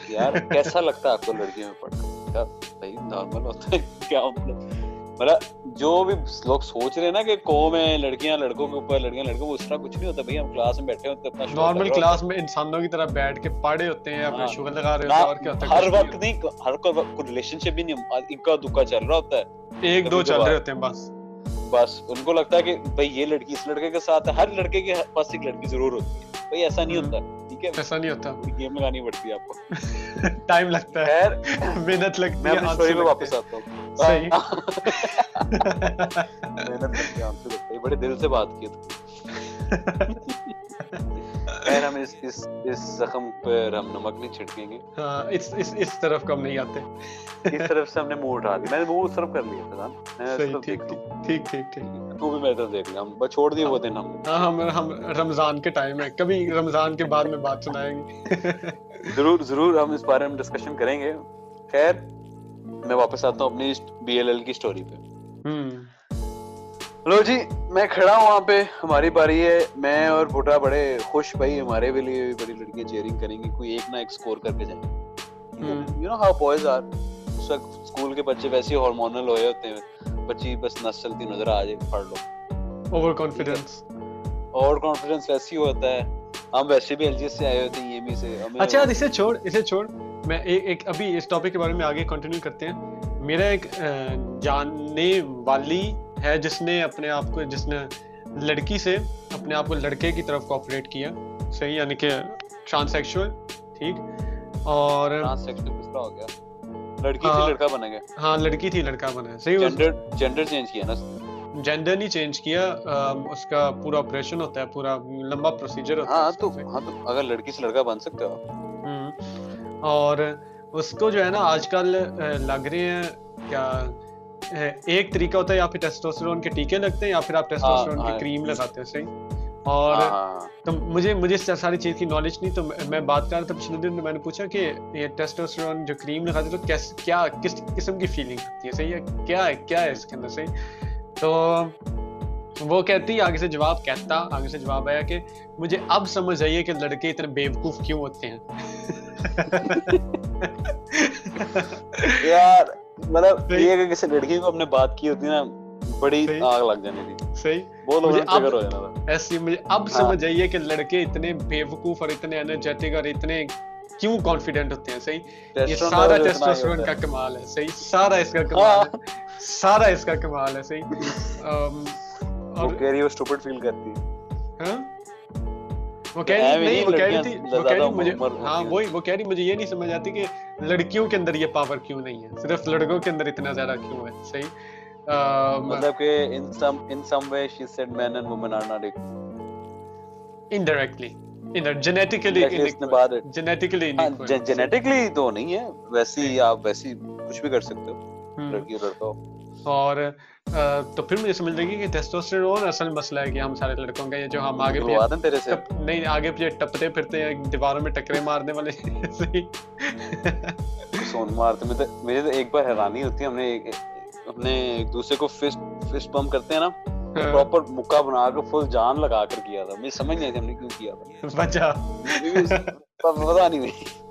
یار، کیسا لگتا ہے آپ کو لڑکیوں میں پڑھ کر؟ بھائی نارمل ہوتا ہے۔ کیا مطلب؟ مطلب جو بھی لوگ سوچ رہے ہیں نا کہ قوم ہے لڑکیاں لڑکوں کے اوپر لڑکیاں لڑکوں کو اس طرح کچھ نہیں ہوتا بھائی ہم کلاس میں بیٹھے ہوتے ہیں نارمل کلاس میں انسانوں کی طرح بیٹھ کے پڑھے ہوتے ہیں اپنا شوگر لگا رہے ہوتے ہیں اور کیا ہوتا ہے ہر وقت نہیں ہر کوئی ریلیشن شپ بھی نہیں اکا دکا چل رہا ہوتا ہے ایک دو چل رہے ہوتے ہیں بس بس ان کو لگتا ہے کہ بھائی یہ لڑکی اس لڑکے کے ساتھ ہے ہر لڑکے کے پاس ایک لڑکی ضرور ہوتی ہے بھائی ایسا نہیں ہوتا کہ ایسا نہیں ہوتا گیم لگانی پڑتی ہے آپ کو ٹائم لگتا ہے محنت لگتی ہے میں واپس آتا ہوں صحیح محنت لگتی ہے بڑے دل سے بات کی خیر ہم اس اس اس زخم پر ہم نمک نہیں چھڑکیں گے۔ ہاں اس اس اس طرف کم نہیں آتے۔ اس طرف سے ہم نے منہ اٹھا لیا میں نے منہ اس طرف کر لیا تھا۔ صحیح ٹھیک ٹھیک ٹھیک ٹھیک تو بھی میدان دیکھ لیا۔ ہم بس چھوڑ دیے وہ دن ہم ہاں ہم ہم رمضان کے ٹائم ہے۔ کبھی رمضان کے بعد میں بات سنائیں گے۔ ضرور ضرور ہم اس بارے میں ڈسکشن کریں گے۔ خیر میں واپس آتا ہوں اپنی بی ایل ایل کی سٹوری پہ۔ ہوں۔ لو جی میں کھڑا ہوں وہاں پہ ہماری باری ہے میں اور بھٹا بڑے خوش بھائی ہمارے بھی لیے بڑی لڑکیاں چیئرنگ کریں گی کوئی ایک نہ ایک سکور کر کے جائیں گے you know how boys are اس وقت اسکول کے بچے ویسے ہارمونل ہوئے ہوتے ہیں بچی بس نس چلتی نظر آ جائے پڑھ لو اوور کانفیڈنس اوور کانفیڈنس ویسے ہی ہوتا ہے ہم ویسے بھی ایل جی سے آئے ہوتے ہیں یہ بھی سے اچھا اسے چھوڑ اسے چھوڑ میں ایک ابھی اس ٹاپک کے بارے میں آگے کنٹینیو کرتے ہیں میرا ایک جاننے والی ہے جس نے اپنے آپ کو جس نے لڑکی سے اپنے آپ کو لڑکے کی طرف کوپریٹ کیا. صحیح یعنی کہ ٹرانسیکشل ٹھیک؟ اور لڑکی تھی لڑکا بنا گیا ہاں لڑکی تھی لڑکا بنا صحیح جینڈر جینڈر چینج کیا نا جینڈر نہیں چینج کیا اس کا پورا آپریشن ہوتا ہے پورا لمبا پروسیجر ہوتا ہے ہاں تو ہاں تو اگر لڑکی سے لڑکا بن سکتے ہو اور اس کو جو ہے نا آج کل لگ رہے ہیں کیا ایک طریقہ ہوتا ہے یا پھر ٹیسٹوسٹرون کے ٹیکے لگتے ہیں یا پھر آپ ٹیسٹوسٹرون کی کریم لگاتے ہیں صحیح؟ اور تو مجھے مجھے ساری چیز کی نالج نہیں تو میں بات کر رہا تھا پچھلے دن میں نے پوچھا کہ یہ ٹیسٹوسٹرون جو کریم لگاتے تو کیا کس قسم کی فیلنگ ہوتی ہے؟ صحیح ہے؟ کیا ہے کیا ہے اس کے اندر؟ صحیح؟ تو وہ کہتی آگے سے جواب کہتا آگے سے جواب آیا کہ مجھے اب سمجھ آئیے کہ لڑکے اتنے بیوقوف کیوں ہوتے ہیں۔ یار مطلب یہ اگر کسی لڑکی کو اپنے بات کی ہوتی نا بڑی آگ لگ جانی تھی صحیح. بہت مجھے اب ہو جانا تھا۔ ایسی مجھے اب ہاں۔ سمجھ آئیے کہ لڑکے اتنے بیوقوف اور اتنے انرجیٹک اور اتنے کیوں کانفیڈنٹ ہوتے ہیں صحیح؟ یہ سارا ٹیسٹوسٹرون کا کمال ہے صحیح؟ سارا اس کا کمال ہے۔ سارا اس کا کمال ہے صحیح؟ وہ کہہ رہی ہے سٹوپڈ فیل کرتی ہے۔ ہاں؟ وہ کہہ رہی نہیں وہ کہہ رہی تھی وہ کہہ رہی مجھے ہاں وہی وہ کہہ رہی مجھے یہ نہیں سمجھ آتی کہ لڑکیوں کے اندر یہ پاور کیوں نہیں ہے؟ صرف لڑکوں کے اندر اتنا زیادہ کیوں ہے؟ صحیح؟ مطلب کہ in some in some way she said man and woman not indirectly genetically genetically genetically تو نہیں ہے ویسی آپ ویسی کچھ بھی کر سکتے ہو لڑکی لڑکا اور تو پھر مجھے سمجھ لگی کہ ٹیسٹوسٹیرون اصل مسئلہ ہے کہ ہم سارے لڑکوں کا یہ جو ہم آگے نہیں آگے پیچھے ٹپتے پھرتے ہیں دیواروں میں ٹکرے مارنے والے سون مارتے میں تو مجھے تو ایک بار حیرانی ہوتی ہے ہم نے اپنے ایک دوسرے کو فسٹ فسٹ پمپ کرتے ہیں نا پراپر ہاں۔ مکہ بنا کے فل جان لگا کر کیا تھا مجھے سمجھ نہیں تھی ہم نے کیوں کیا تھا۔ بچا پتا نہیں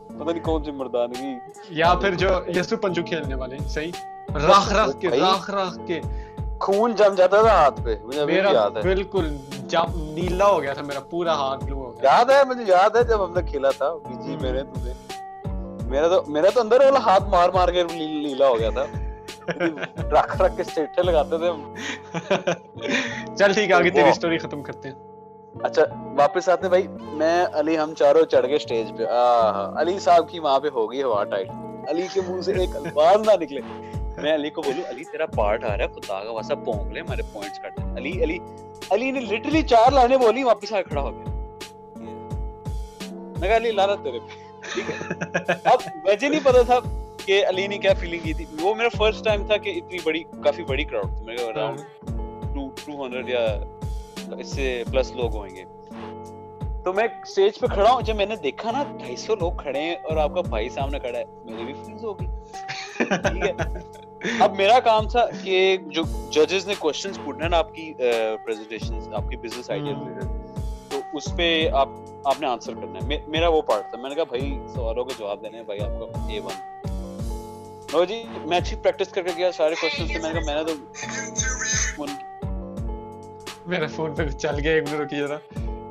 پتا نہیں کون سی مردانگی یا پھر جو یسو پنجو کھیلنے والے صحیح؟ راخ راخ کے راخ راخ کے۔ خون جم جاتا تھا ہاتھ پہ مجھے میرا بالکل جب نیلا ہو گیا تھا میرا پورا ہاتھ بلو ہو گیا۔ یاد ہے مجھے یاد ہے جب ہم نے کھیلا تھا بی جی میرے تجھے میرا تو میرا تو اندر والا ہاتھ مار مار کے نیلا ہو گیا تھا۔ رکھ رکھ کے سٹیٹے لگاتے تھے چل ٹھیک ہے آگے تیری سٹوری ختم کرتے ہیں۔ اچھا واپس آتے بھائی میں علی ہم چاروں چڑھ گئے سٹیج پہ۔ علی صاحب کی وہاں پہ ہو گئی ہوا ٹائٹ علی کے منہ سے ایک الفاظ نہ نکلے۔ میں علی کو بولوں علی تیرا پارٹ آ رہا ہے خدا کا واسا پونک لے ہمارے پوائنٹس کٹ علی علی علی نے لٹرلی چار لائنیں بولی واپس آ کھڑا ہو گیا۔ میں کہا علی لانا تیرے پہ۔ ٹھیک ہے۔ اب مجھے نہیں پتا تھا کہ علی نے کیا فیلنگ کی تھی۔ وہ میرا فرسٹ ٹائم تھا کہ اتنی بڑی کافی بڑی کراؤڈ تھی۔ میرے اراؤنڈ ٹو ہنڈریڈ یا اس سے پلس لوگ ہوئیں گے۔ تو میں اسٹیج پہ کھڑا ہوں۔ جب میں نے دیکھا نا ڈھائی سو لوگ کھڑے ہیں اور آپ کا بھائی سامنے کھڑا ہے۔ میری بھی فیلنگ ہوگی اب میرا کام تھا کہ جو ججز نے کوشچنز پوچھنا نا آپ کی پریزنٹیشن آپ کی بزنس آئیڈیا تو اس پہ آپ آپ نے آنسر کرنا ہے۔ میرا وہ پارٹ تھا۔ میں نے کہا بھائی سوالوں کے جواب دینے ہیں۔ بھائی آپ کو اے ون نو جی میں اچھی پریکٹس کر کے گیا سارے کوشچنز سے میں نے کہا میں نے تو میرا فون پہ چل گیا۔ ایک منٹ رکی ذرا۔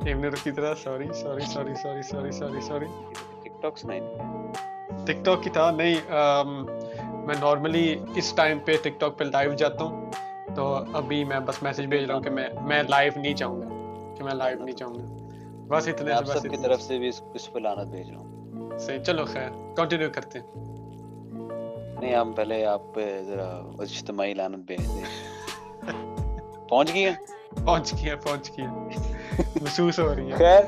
ایک منٹ رکی ذرا sorry sorry sorry sorry sorry sorry sorry TikTok سنائی ٹک ٹاک کی تھا نہیں میں نارملی اس ٹائم پہ ٹک ٹاک پہ لائیو جاتا ہوں تو ابھی میں بس میسج بھیج رہا ہوں کہ میں میں لائیو نہیں چاہوں گا کہ میں لائیو نہیں چاہوں گا بس اتنے سے بس کی طرف سے بھی اس پہ لعنت بھیج رہا ہوں صحیح چلو خیر کنٹینیو کرتے ہیں نہیں ہم پہلے آپ پہ ذرا اجتماعی لعنت بھیج دیں پہنچ ہیں پہنچ گیا پہنچ گیا محسوس ہو رہی ہے۔ خیر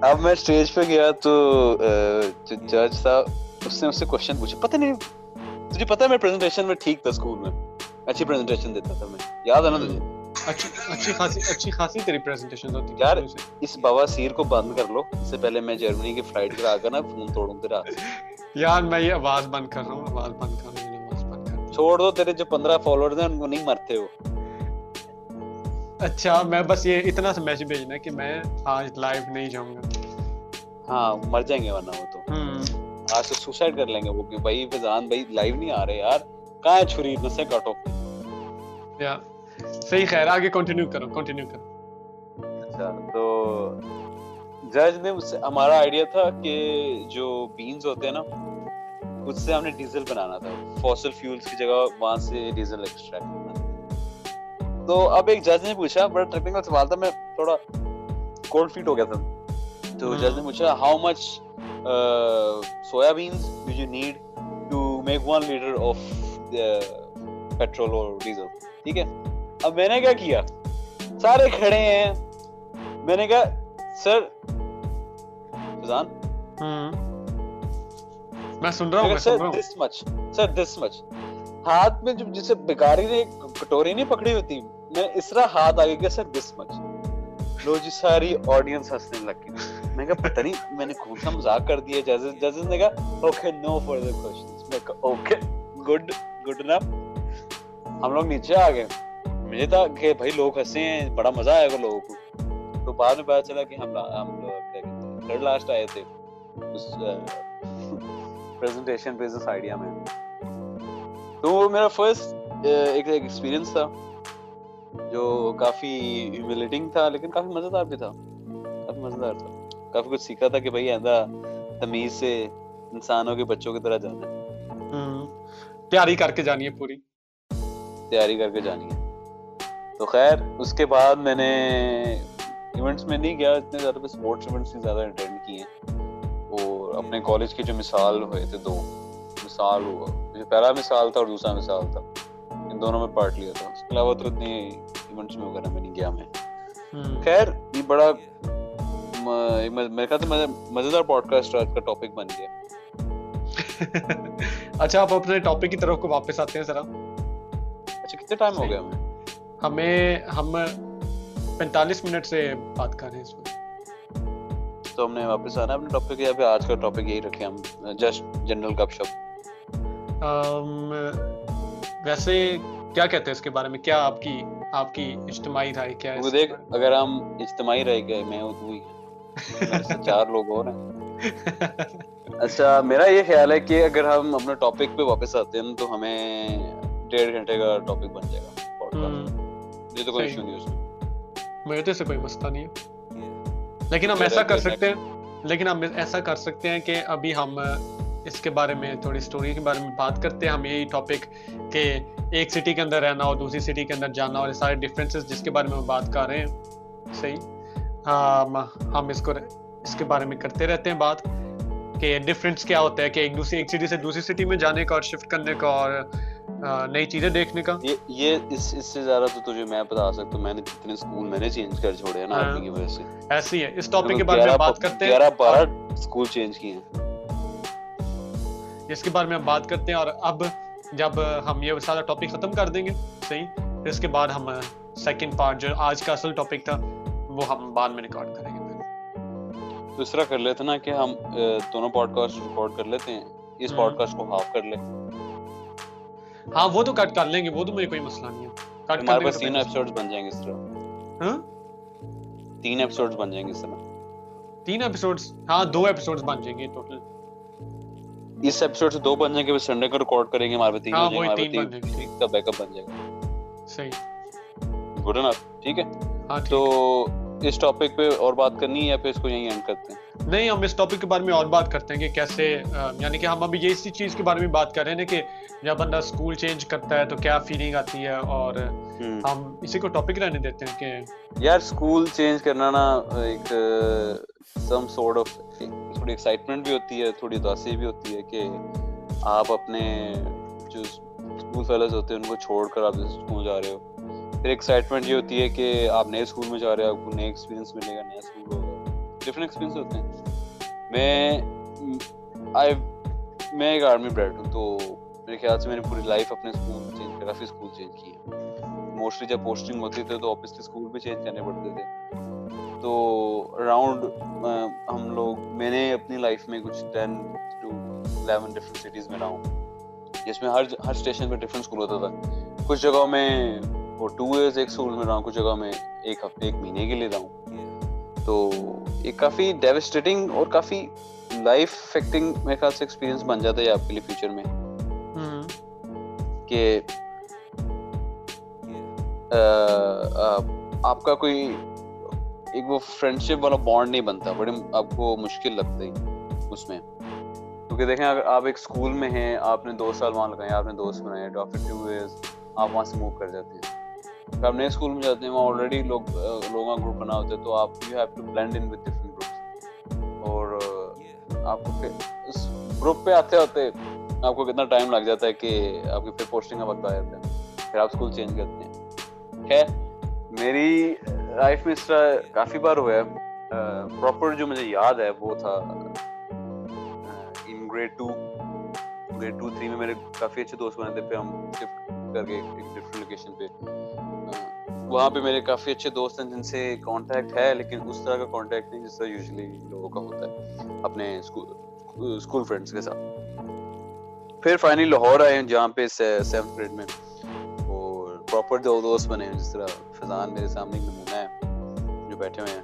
اب میں اسٹیج پہ گیا تو جج صاحب اس نے اس سے کوشچن پوچھا۔ پتہ نہیں تجھے پتا ہے میں پریزنٹیشن میں ٹھیک تھا اسکول میں؟ اچھی پریزنٹیشن دیتا تھا میں۔ یاد ہے نا تجھے؟ اچھی خاصی اچھی خاصی تیری پریزنٹیشن ہوتی یار اس بواسیر کو بند کر لو۔ اس سے پہلے میں جرمنی کی فلائٹ کرا کر نا فون توڑوں تیرا۔ یار میں یہ آواز بند کر رہا ہوں آواز بند کر رہا ہوں آواز بند کر چھوڑ دو تیرے جو 15 فالوورز ہیں ان کو نہیں مرتے ہو اچھا میں بس یہ اتنا سا میسج بھیجنا کہ میں آج لائیو نہیں جاؤں گا۔ ہاں مر جائیں گے ورنہ وہ تو۔ آج سے سوسائڈ کر لیں گے وہ کہ بھائی فضان بھائی لائیو نہیں آ رہے یار۔ کہاں ہے چھری؟ نسے کاٹو یا صحیح خیر آگے کنٹینیو کرو کنٹینیو کرو۔ اچھا تو جج نے اس سے ہمارا آئیڈیا تھا کہ جو بینز ہوتے ہیں نا اس سے ہم نے ڈیزل بنانا تھا۔ فوسل فیولز کی جگہ وہاں سے ڈیزل ایکسٹریکٹ کرنا۔ تو اب ایک جج نے پوچھا بڑا ٹیکنیکل سوال تھا میں تھوڑا کولڈ فیٹ ہو گیا تھا۔ تو جج نے پوچھا how much soya beans do you need to make one litre of petrol اور ڈیزل ٹھیک ہے؟ اب میں نے کیا کیا؟ سارے کھڑے ہیں۔ میں نے کہا سر فضان میں سن رہا ہوں میں سن رہا ہوں۔ دس مچ سر دس مچ ہاتھ میں جب جسے بیکاری نے کٹوری نہیں پکڑی ہوتی میں اس طرح ہاتھ آگے گیا سر دس مچ۔ لو جی ساری آڈینس ہنسنے لگ گئی میں کہا، پتہ نہیں، میں نے کون سا مذاق کر دیا ججز ججز نے کہا اوکے نو فردر کوسچنز میں کہا اوکے گڈ گڈ انف ہم لوگ نیچے آ گئے۔ مجھے تھا کہ بھائی، لوگ ہنسے ہیں، بڑا مزہ آئے گا لوگوں کو۔ تو بعد میں پتا چلا کہ ہم لوگ تھرڈ لاسٹ آئے تھے۔ اس پریزنٹیشن بزنس آئیڈیا میں۔ تو وہ میرا فرسٹ ایک ایکسپیرینس تھا۔ جو کافی ہیوملیٹنگ تھا لیکن کافی مزیدار بھی تھا۔ کافی مزیدار تھا۔ کافی کچھ سیکھا تھا کہ بھائی آئندہ تمیز سے انسانوں کے بچوں کی طرح جانا ہے۔ تیاری کر کے جانی ہے پوری۔ تیاری کر کے جانی ہے۔ تو خیر اس کے بعد میں نے ایونٹس میں نہیں گیا اتنے زیادہ اسپورٹس ایونٹس نہیں زیادہ اٹینڈ کیے اور اپنے کالج کے جو مثال ہوئے تھے دو مثال ہوا۔ جو پہلا مثال تھا اور دوسرا مثال تھا۔ ان دونوں میں پارٹ لیا تھا۔ اس کے علاوہ تو اتنے ایونٹس میں وغیرہ میں نہیں گیا میں۔ خیر یہ بڑا میرے خیال سے مزیدار پوڈ کاسٹ آج کا ٹاپک بن گیا۔ اچھا آپ اپنے ٹاپک کی طرف کو واپس آتے ہیں ذرا۔ اچھا کتنے ٹائم ہو گیا ہمیں؟ ہمیں ہم پینتالیس منٹ سے بات کر رہے ہیں اس تو ہم نے واپس آنا اپنے ٹاپک یا پھر آج کا ٹاپک یہی رکھے ہم؟ جسٹ جنرل گپ شپ۔ ویسے کیا کہتے ہیں اس کے بارے میں؟ کیا آپ کی آپ کی اجتماعی رائے کیا ہے دیکھ اگر ہم اجتماعی رائے گئے میں ہوں تو چار لوگ اور ہیں۔ اچھا میرا یہ خیال ہے کہ اگر ہم اپنے ٹاپک پہ واپس آتے ہیں تو ہمیں ڈیڑھ گھنٹے کا ٹاپک بن جائے گا یہ تو کوئی ایشو نہیں اس میں۔ میرے سے کوئی مسئلہ نہیں ہے۔ لیکن ہم ایسا کر سکتے ہیں لیکن ہم ایسا کر سکتے ہیں کہ ابھی ہم اس کے بارے میں تھوڑی اسٹوری کے بارے میں بات کرتے ہیں۔ ہم یہی ٹاپک کہ ایک سٹی کے اندر رہنا اور دوسری سٹی کے اندر جانا اور سارے ڈفرینسز جس کے بارے میں ہم بات کر رہے ہیں۔ صحیح؟ ہم اس کو اس کے بارے میں کرتے رہتے ہیں بات کہ ڈفرینس کیا ہوتا ہے کہ ایک دوسری ایک سٹی سے دوسری سٹی میں جانے کا اور شفٹ کرنے کا اور نئی چیزیں دیکھنے کا۔ یہ اس اس سے زیادہ تو تجھے میں بتا سکتا ہوں میں نے جتنے اسکول میں نے چینج کر چھوڑے ہیں نا آپ کی وجہ سے۔ ایسی ہے۔ اس ٹاپک کے بارے میں بات کرتے ہیں۔ 11 12 اسکول چینج کیے ہیں۔ اس کے بارے میں ہم بات کرتے ہیں اور اب جب ہم یہ سارا ٹاپک ختم کر دیں گے صحیح؟ پھر اس کے بعد ہم سیکنڈ پارٹ جو آج کا اصل ٹاپک تھا وہ ہم بعد میں ریکارڈ کریں گے۔ طرح کر لیتے نا کہ ہم دونوں پوڈ کاسٹ ریکارڈ کر لیتے ہیں۔ اس پوڈ کاسٹ کو ہاف کر لیں۔ ہاں وہ تو کٹ کر لیں گے وہ تو مجھے کوئی مسئلہ نہیں ہے۔ کٹ ہمارے پاس تین ایپیسوڈز بن جائیں گے اس طرح۔ ہاں؟ تین ایپیسوڈز بن جائیں گے اس طرح۔ تین ایپیسوڈز ہاں دو ایپیسوڈز بن جائیں گے ٹوٹل اس ایپیسوڈ سے دو بن جائیں گے پھر سنڈے کو ریکارڈ کریں گے ہمارے تین ہاں تین بن جائیں گے کا بیک اپ بن جائے گا۔ صحیح۔ گڈ انف ٹھیک ہے۔ ہاں تو اس ٹاپک پہ اور بات کرنی ہے یا پھر اس کو یہیں اینڈ کرتے ہیں؟ نہیں ہم اس ٹاپک کے بارے میں اور بات کرتے ہیں کہ کیسے یعنی کہ ہم ابھی یہ اسی چیز کے بارے میں بات کر رہے ہیں کہ جب بندہ اسکول چینج کرتا ہے تو کیا فیلنگ آتی ہے اور ہم اسی کو ٹاپک رہنے دیتے ہیں کہ یار اسکول چینج کرنا نا ایک سم سورٹ آف تھوڑی ایکسائٹمنٹ بھی ہوتی ہے، تھوڑی اداسی بھی ہوتی ہے کہ آپ اپنے جو اسکول فیلرز ہوتے ہیں، ان کو چھوڑ کر آپ اسکول جا رہے ہو۔ پھر ایکسائٹمنٹ یہ ہوتی ہے کہ آپ نئے اسکول میں جا رہے ہو آپ کو نئے ایکسپیرینس ملے گا، نیا اسکول ہوگا۔ ڈفرینٹ ایکسپیرینس ہوتے ہیں۔ میں آئی میں ایک آرمی بریڈ ہوں، تو میرے خیال سے میں نے پوری لائف اپنے اسکول چینج کافی اسکول چینج کیے موسٹلی جب پوسٹنگ ہوتی تھی تو آبویسلی اسکول بھی چینج کرنے پڑتے تھے۔ تو اراؤنڈ ہم لوگ میں نے اپنی لائف میں کچھ ten to eleven different cities میں رہا ہوں۔ جس میں ہر ہر اسٹیشن پہ ڈفرینٹ اسکول ہوتا تھا۔ کچھ جگہوں میں وہ ٹو ایئرز ایک اسکول میں رہا ہوں کچھ جگہوں میں ایک ہفتے ایک مہینے کے لیے رہا ہوں۔ تو ایک کافی ڈیوسٹیٹنگ اور کافی لائف افیکٹنگ میرے خیال سے ایکسپیرینس بن جاتا ہے آپ کے لیے فیوچر میں۔ کہ آپ کا کوئی ایک وہ فرینڈ شپ والا بانڈ نہیں بنتا، بڑی آپ کو مشکل لگتا ہے اس میں۔ کیونکہ دیکھیں، اگر آپ ایک اسکول میں ہیں، آپ نے دو سال وہاں لگائے، آپ نے دوست بنائے ٹو ایئرس آپ وہاں سے موو کر جاتے ہیں۔ آپ نئے اسکول میں جاتے ہیں، وہاں آلریڈی لوگ لوگوں کا گروپ بنا ہوتے ہیں تو آپ you have to blend in with different groups اور آپ کو پھر اس گروپ پہ آتے ہوتے آپ کو کتنا ٹائم لگ جاتا ہے کہ آپ کی پھر پوسٹنگ کا وقت آ جاتا ہے۔ پھر آپ اسکول چینج کرتے ہیں۔ خیر میری لائف میں اس طرح کافی بار ہوا ہے پراپر جو مجھے یاد ہے وہ تھا in grade two grade two three میں میرے کافی اچھے دوست بنے تھے، پھر ہم شفٹ کر کے ایک ڈفرنٹ لوکیشن پہ۔ وہاں پہ میرے کافی اچھے دوست ہیں جن سے کانٹیکٹ ہے، لیکن اس طرح کا کانٹیکٹ نہیں جس طرح یوزلی لوگوں کا ہوتا ہے، اپنے اسکول فرینڈس کے ساتھ۔ پھر فائنلی لاہور آئے ہیں جہاں پہ سیونتھ گریڈ میں۔ پراپر دو دوست بنے ہیں جس طرح فضان میرے سامنے ایک نمونہ ہے جو بیٹھے ہوئے ہیں۔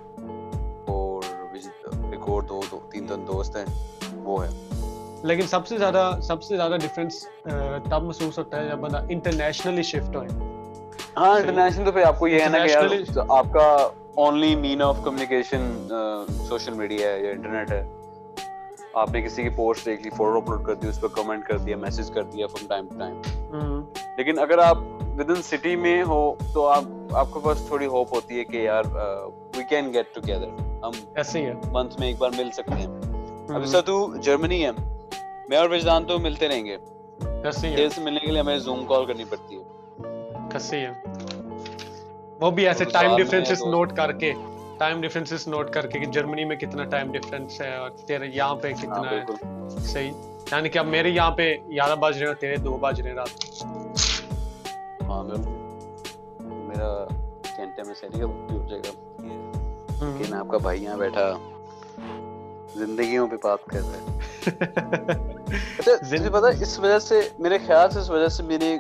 اور ایک اور دو تین تین دوست ہیں وہ ہے لیکن سب سے زیادہ سب سے زیادہ ڈفرینس تب محسوس ہوتا ہے جب بندہ انٹرنیشنلی شفٹ ہوئے۔ ہاں انٹرنیشنل تو پھر آپ کو یہ ہے نا کہ یار آپ کا only mean of communication social media ہے یا انٹرنیٹ ہے۔ آپ نے کسی کی پوسٹ دیکھ لی فوٹو اپلوڈ کر دی اس پہ کمنٹ کر دیا میسج کر دیا فرام ٹائم ٹو ٹائم لیکن اگر آپ ود ان سٹی میں ہو تو آپ آپ کے پاس تھوڑی ہوپ ہوتی ہے کہ یار وی کین گیٹ ٹوگیدر ہم ایسے ہی منتھ میں ایک بار مل سکتے ہیں اب اس تو جرمنی ہے میں اور وجدان تو ملتے رہیں گے دیر سے ملنے کے لیے ہمیں زوم کال کرنی پڑتی ہے کسی ہے وہ بھی ایسے ٹائم ڈیفرنسز نوٹ کر کے ٹائم ڈیفرنسز نوٹ کر کے کہ جرمنی میں کتنا ٹائم ڈیفرنس ہے اور تیرے یہاں پہ کتنا ہے صحیح یعنی کہ اب میرے یہاں پہ گیارہ بج رہے ہیں تیرے دو بج رہے ہیں رات ہاں میرا گھنٹے میں سیری کا جائے گا کہ آپ کا بھائی یہاں بیٹھا زندگیوں پہ بات کر ہیں اچھا پتا اس وجہ سے میرے خیال سے اس وجہ سے میری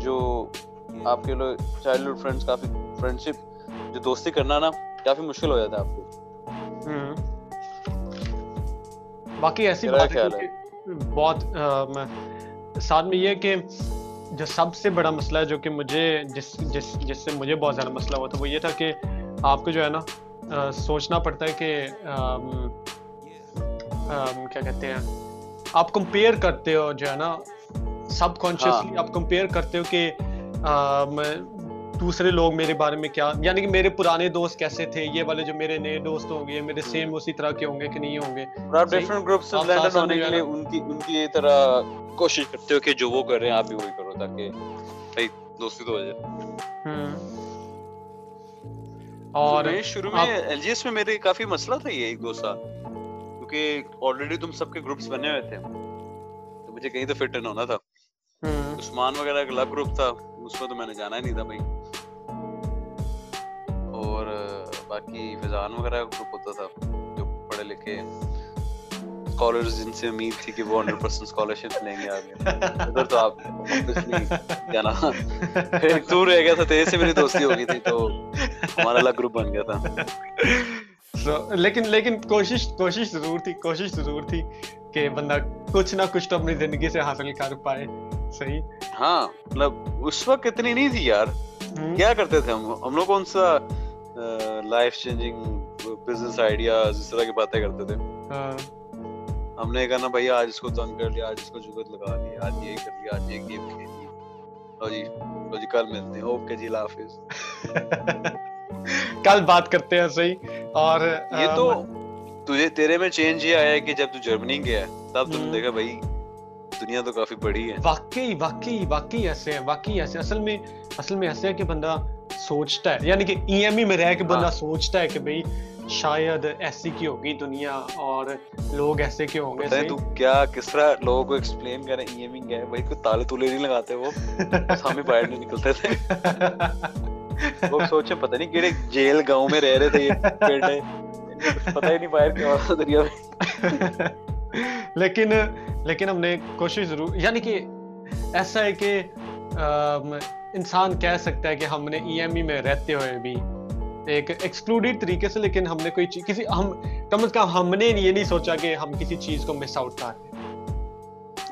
جو آپ کے لوگ چائلڈ ہوڈ فرینڈس کافی فرینڈ شپ جو دوستی کرنا نا کافی مشکل ہو جاتا ہے آپ کو باقی ایسی بات ہے بہت ساتھ میں یہ کہ جو سب سے بڑا مسئلہ ہے جو کہ مجھے جس جس جس سے مجھے بہت زیادہ مسئلہ ہوا تھا وہ یہ تھا کہ آپ کو جو ہے نا سوچنا پڑتا ہے کہ کیا کہتے ہیں آپ کمپیئر کرتے ہو جو ہے نا سب کانشیسلی آپ کمپیئر کرتے ہو کہ دوسرے لوگ میرے بارے میں کیا یعنی کہ میرے پرانے دوست کیسے تھے؟ یہ والے جو میرے نئے دوست ہوں گے میرے سیم اسی طرح کے ہوں گے کہ نہیں ہوں گے؟ آپ ڈیفرنٹ گروپ سے بلینڈ ہونے کے لیے ان کی ان کی یہ طرح کوشش کرتے ہو کہ جو وہ کر رہے ہیں آپ بھی وہی کرو تاکہ بھائی دوستی تو ہو جائے۔ اور شروع میں ایل جی ایس میں میرے کافی مسئلہ تھا یہ ایک دو سال۔ کیونکہ آلریڈی تم سب کے گروپس بنے ہوئے تھے۔ تو مجھے کہیں تو فٹ ان ہونا تھا۔ عثمان وغیرہ ایک الگ گروپ تھا اس میں تو میں نے جانا ہی نہیں تھا بھائی۔ اور باقی فضان وغیرہ کا گروپ ہوتا تھا جو پڑھے لکھے اسکالرز جن سے امید تھی کہ وہ ہنڈریڈ پرسینٹ اسکالرشپ لیں گے آگے۔ ادھر تو آپ کیا نا ایک دور رہ گیا تھا تیرے سے میری دوستی ہو گئی تھی تو ہمارا الگ گروپ بن گیا تھا۔ لیکن لیکن کوشش کوشش ضرور تھی کوشش ضرور تھی کہ بندہ کچھ نہ کچھ تو اپنی زندگی سے حاصل کر پائے۔ صحیح؟ ہاں مطلب اس وقت اتنی نہیں تھی یار۔ کیا کرتے تھے ہم؟ ہم لوگ کون سا لائف چینجنگ بزنس آئیڈیاز اس طرح کی باتیں کرتے تھے ہم نے کہا نا بھائی آج اس کو تنگ کر لیا آج اس کو جگت لگا لی آج یہ کر لیا آج یہ گیم کھیل لی لو جی لو جی کل ملتے ہیں اوکے جی اللہ حافظ کل بات کرتے ہیں صحیح اور یہ تو تجھے تیرے میں چینج یہ آیا کہ جب تو جرمنی گیا تب تم دیکھا بھائی دنیا تو کافی بڑی ہے واقعی واقعی واقعی ایسے ہے واقعی ایسے اصل میں اصل میں ایسے ہے کہ بندہ سوچتا ہے۔ یعنی کہ ای ایم ای میں رہ کے بندہ سوچتا ہے کہ بھئی شاید ایسی کی ہوگی دنیا اور لوگ ایسے کے ہوں گے۔ تو کیا کس طرح لوگوں کو ایکسپلین کریں ای ایم ای گئے بھائی کوئی تالے تولے نہیں لگاتے وہ۔ ہی باہر نہیں نکلتے تھے۔ لوگ سوچے پتہ نہیں کیڑے جیل گاؤں میں رہ رہے تھے یہ پتہ ہی نہیں باہر کیا ہو دنیا میں۔ لیکن لیکن ہم نے کوشش ضرور یعنی کہ ایسا ہے کہ انسان کہہ سکتا ہے کہ ہم نے ای ایم ای میں رہتے ہوئے بھی ایک ایکسکلوڈیڈ طریقے سے لیکن ہم نے کوئی چیز کسی ہم کم از کم ہم نے یہ نہیں سوچا کہ ہم کسی چیز کو مس آؤٹ کر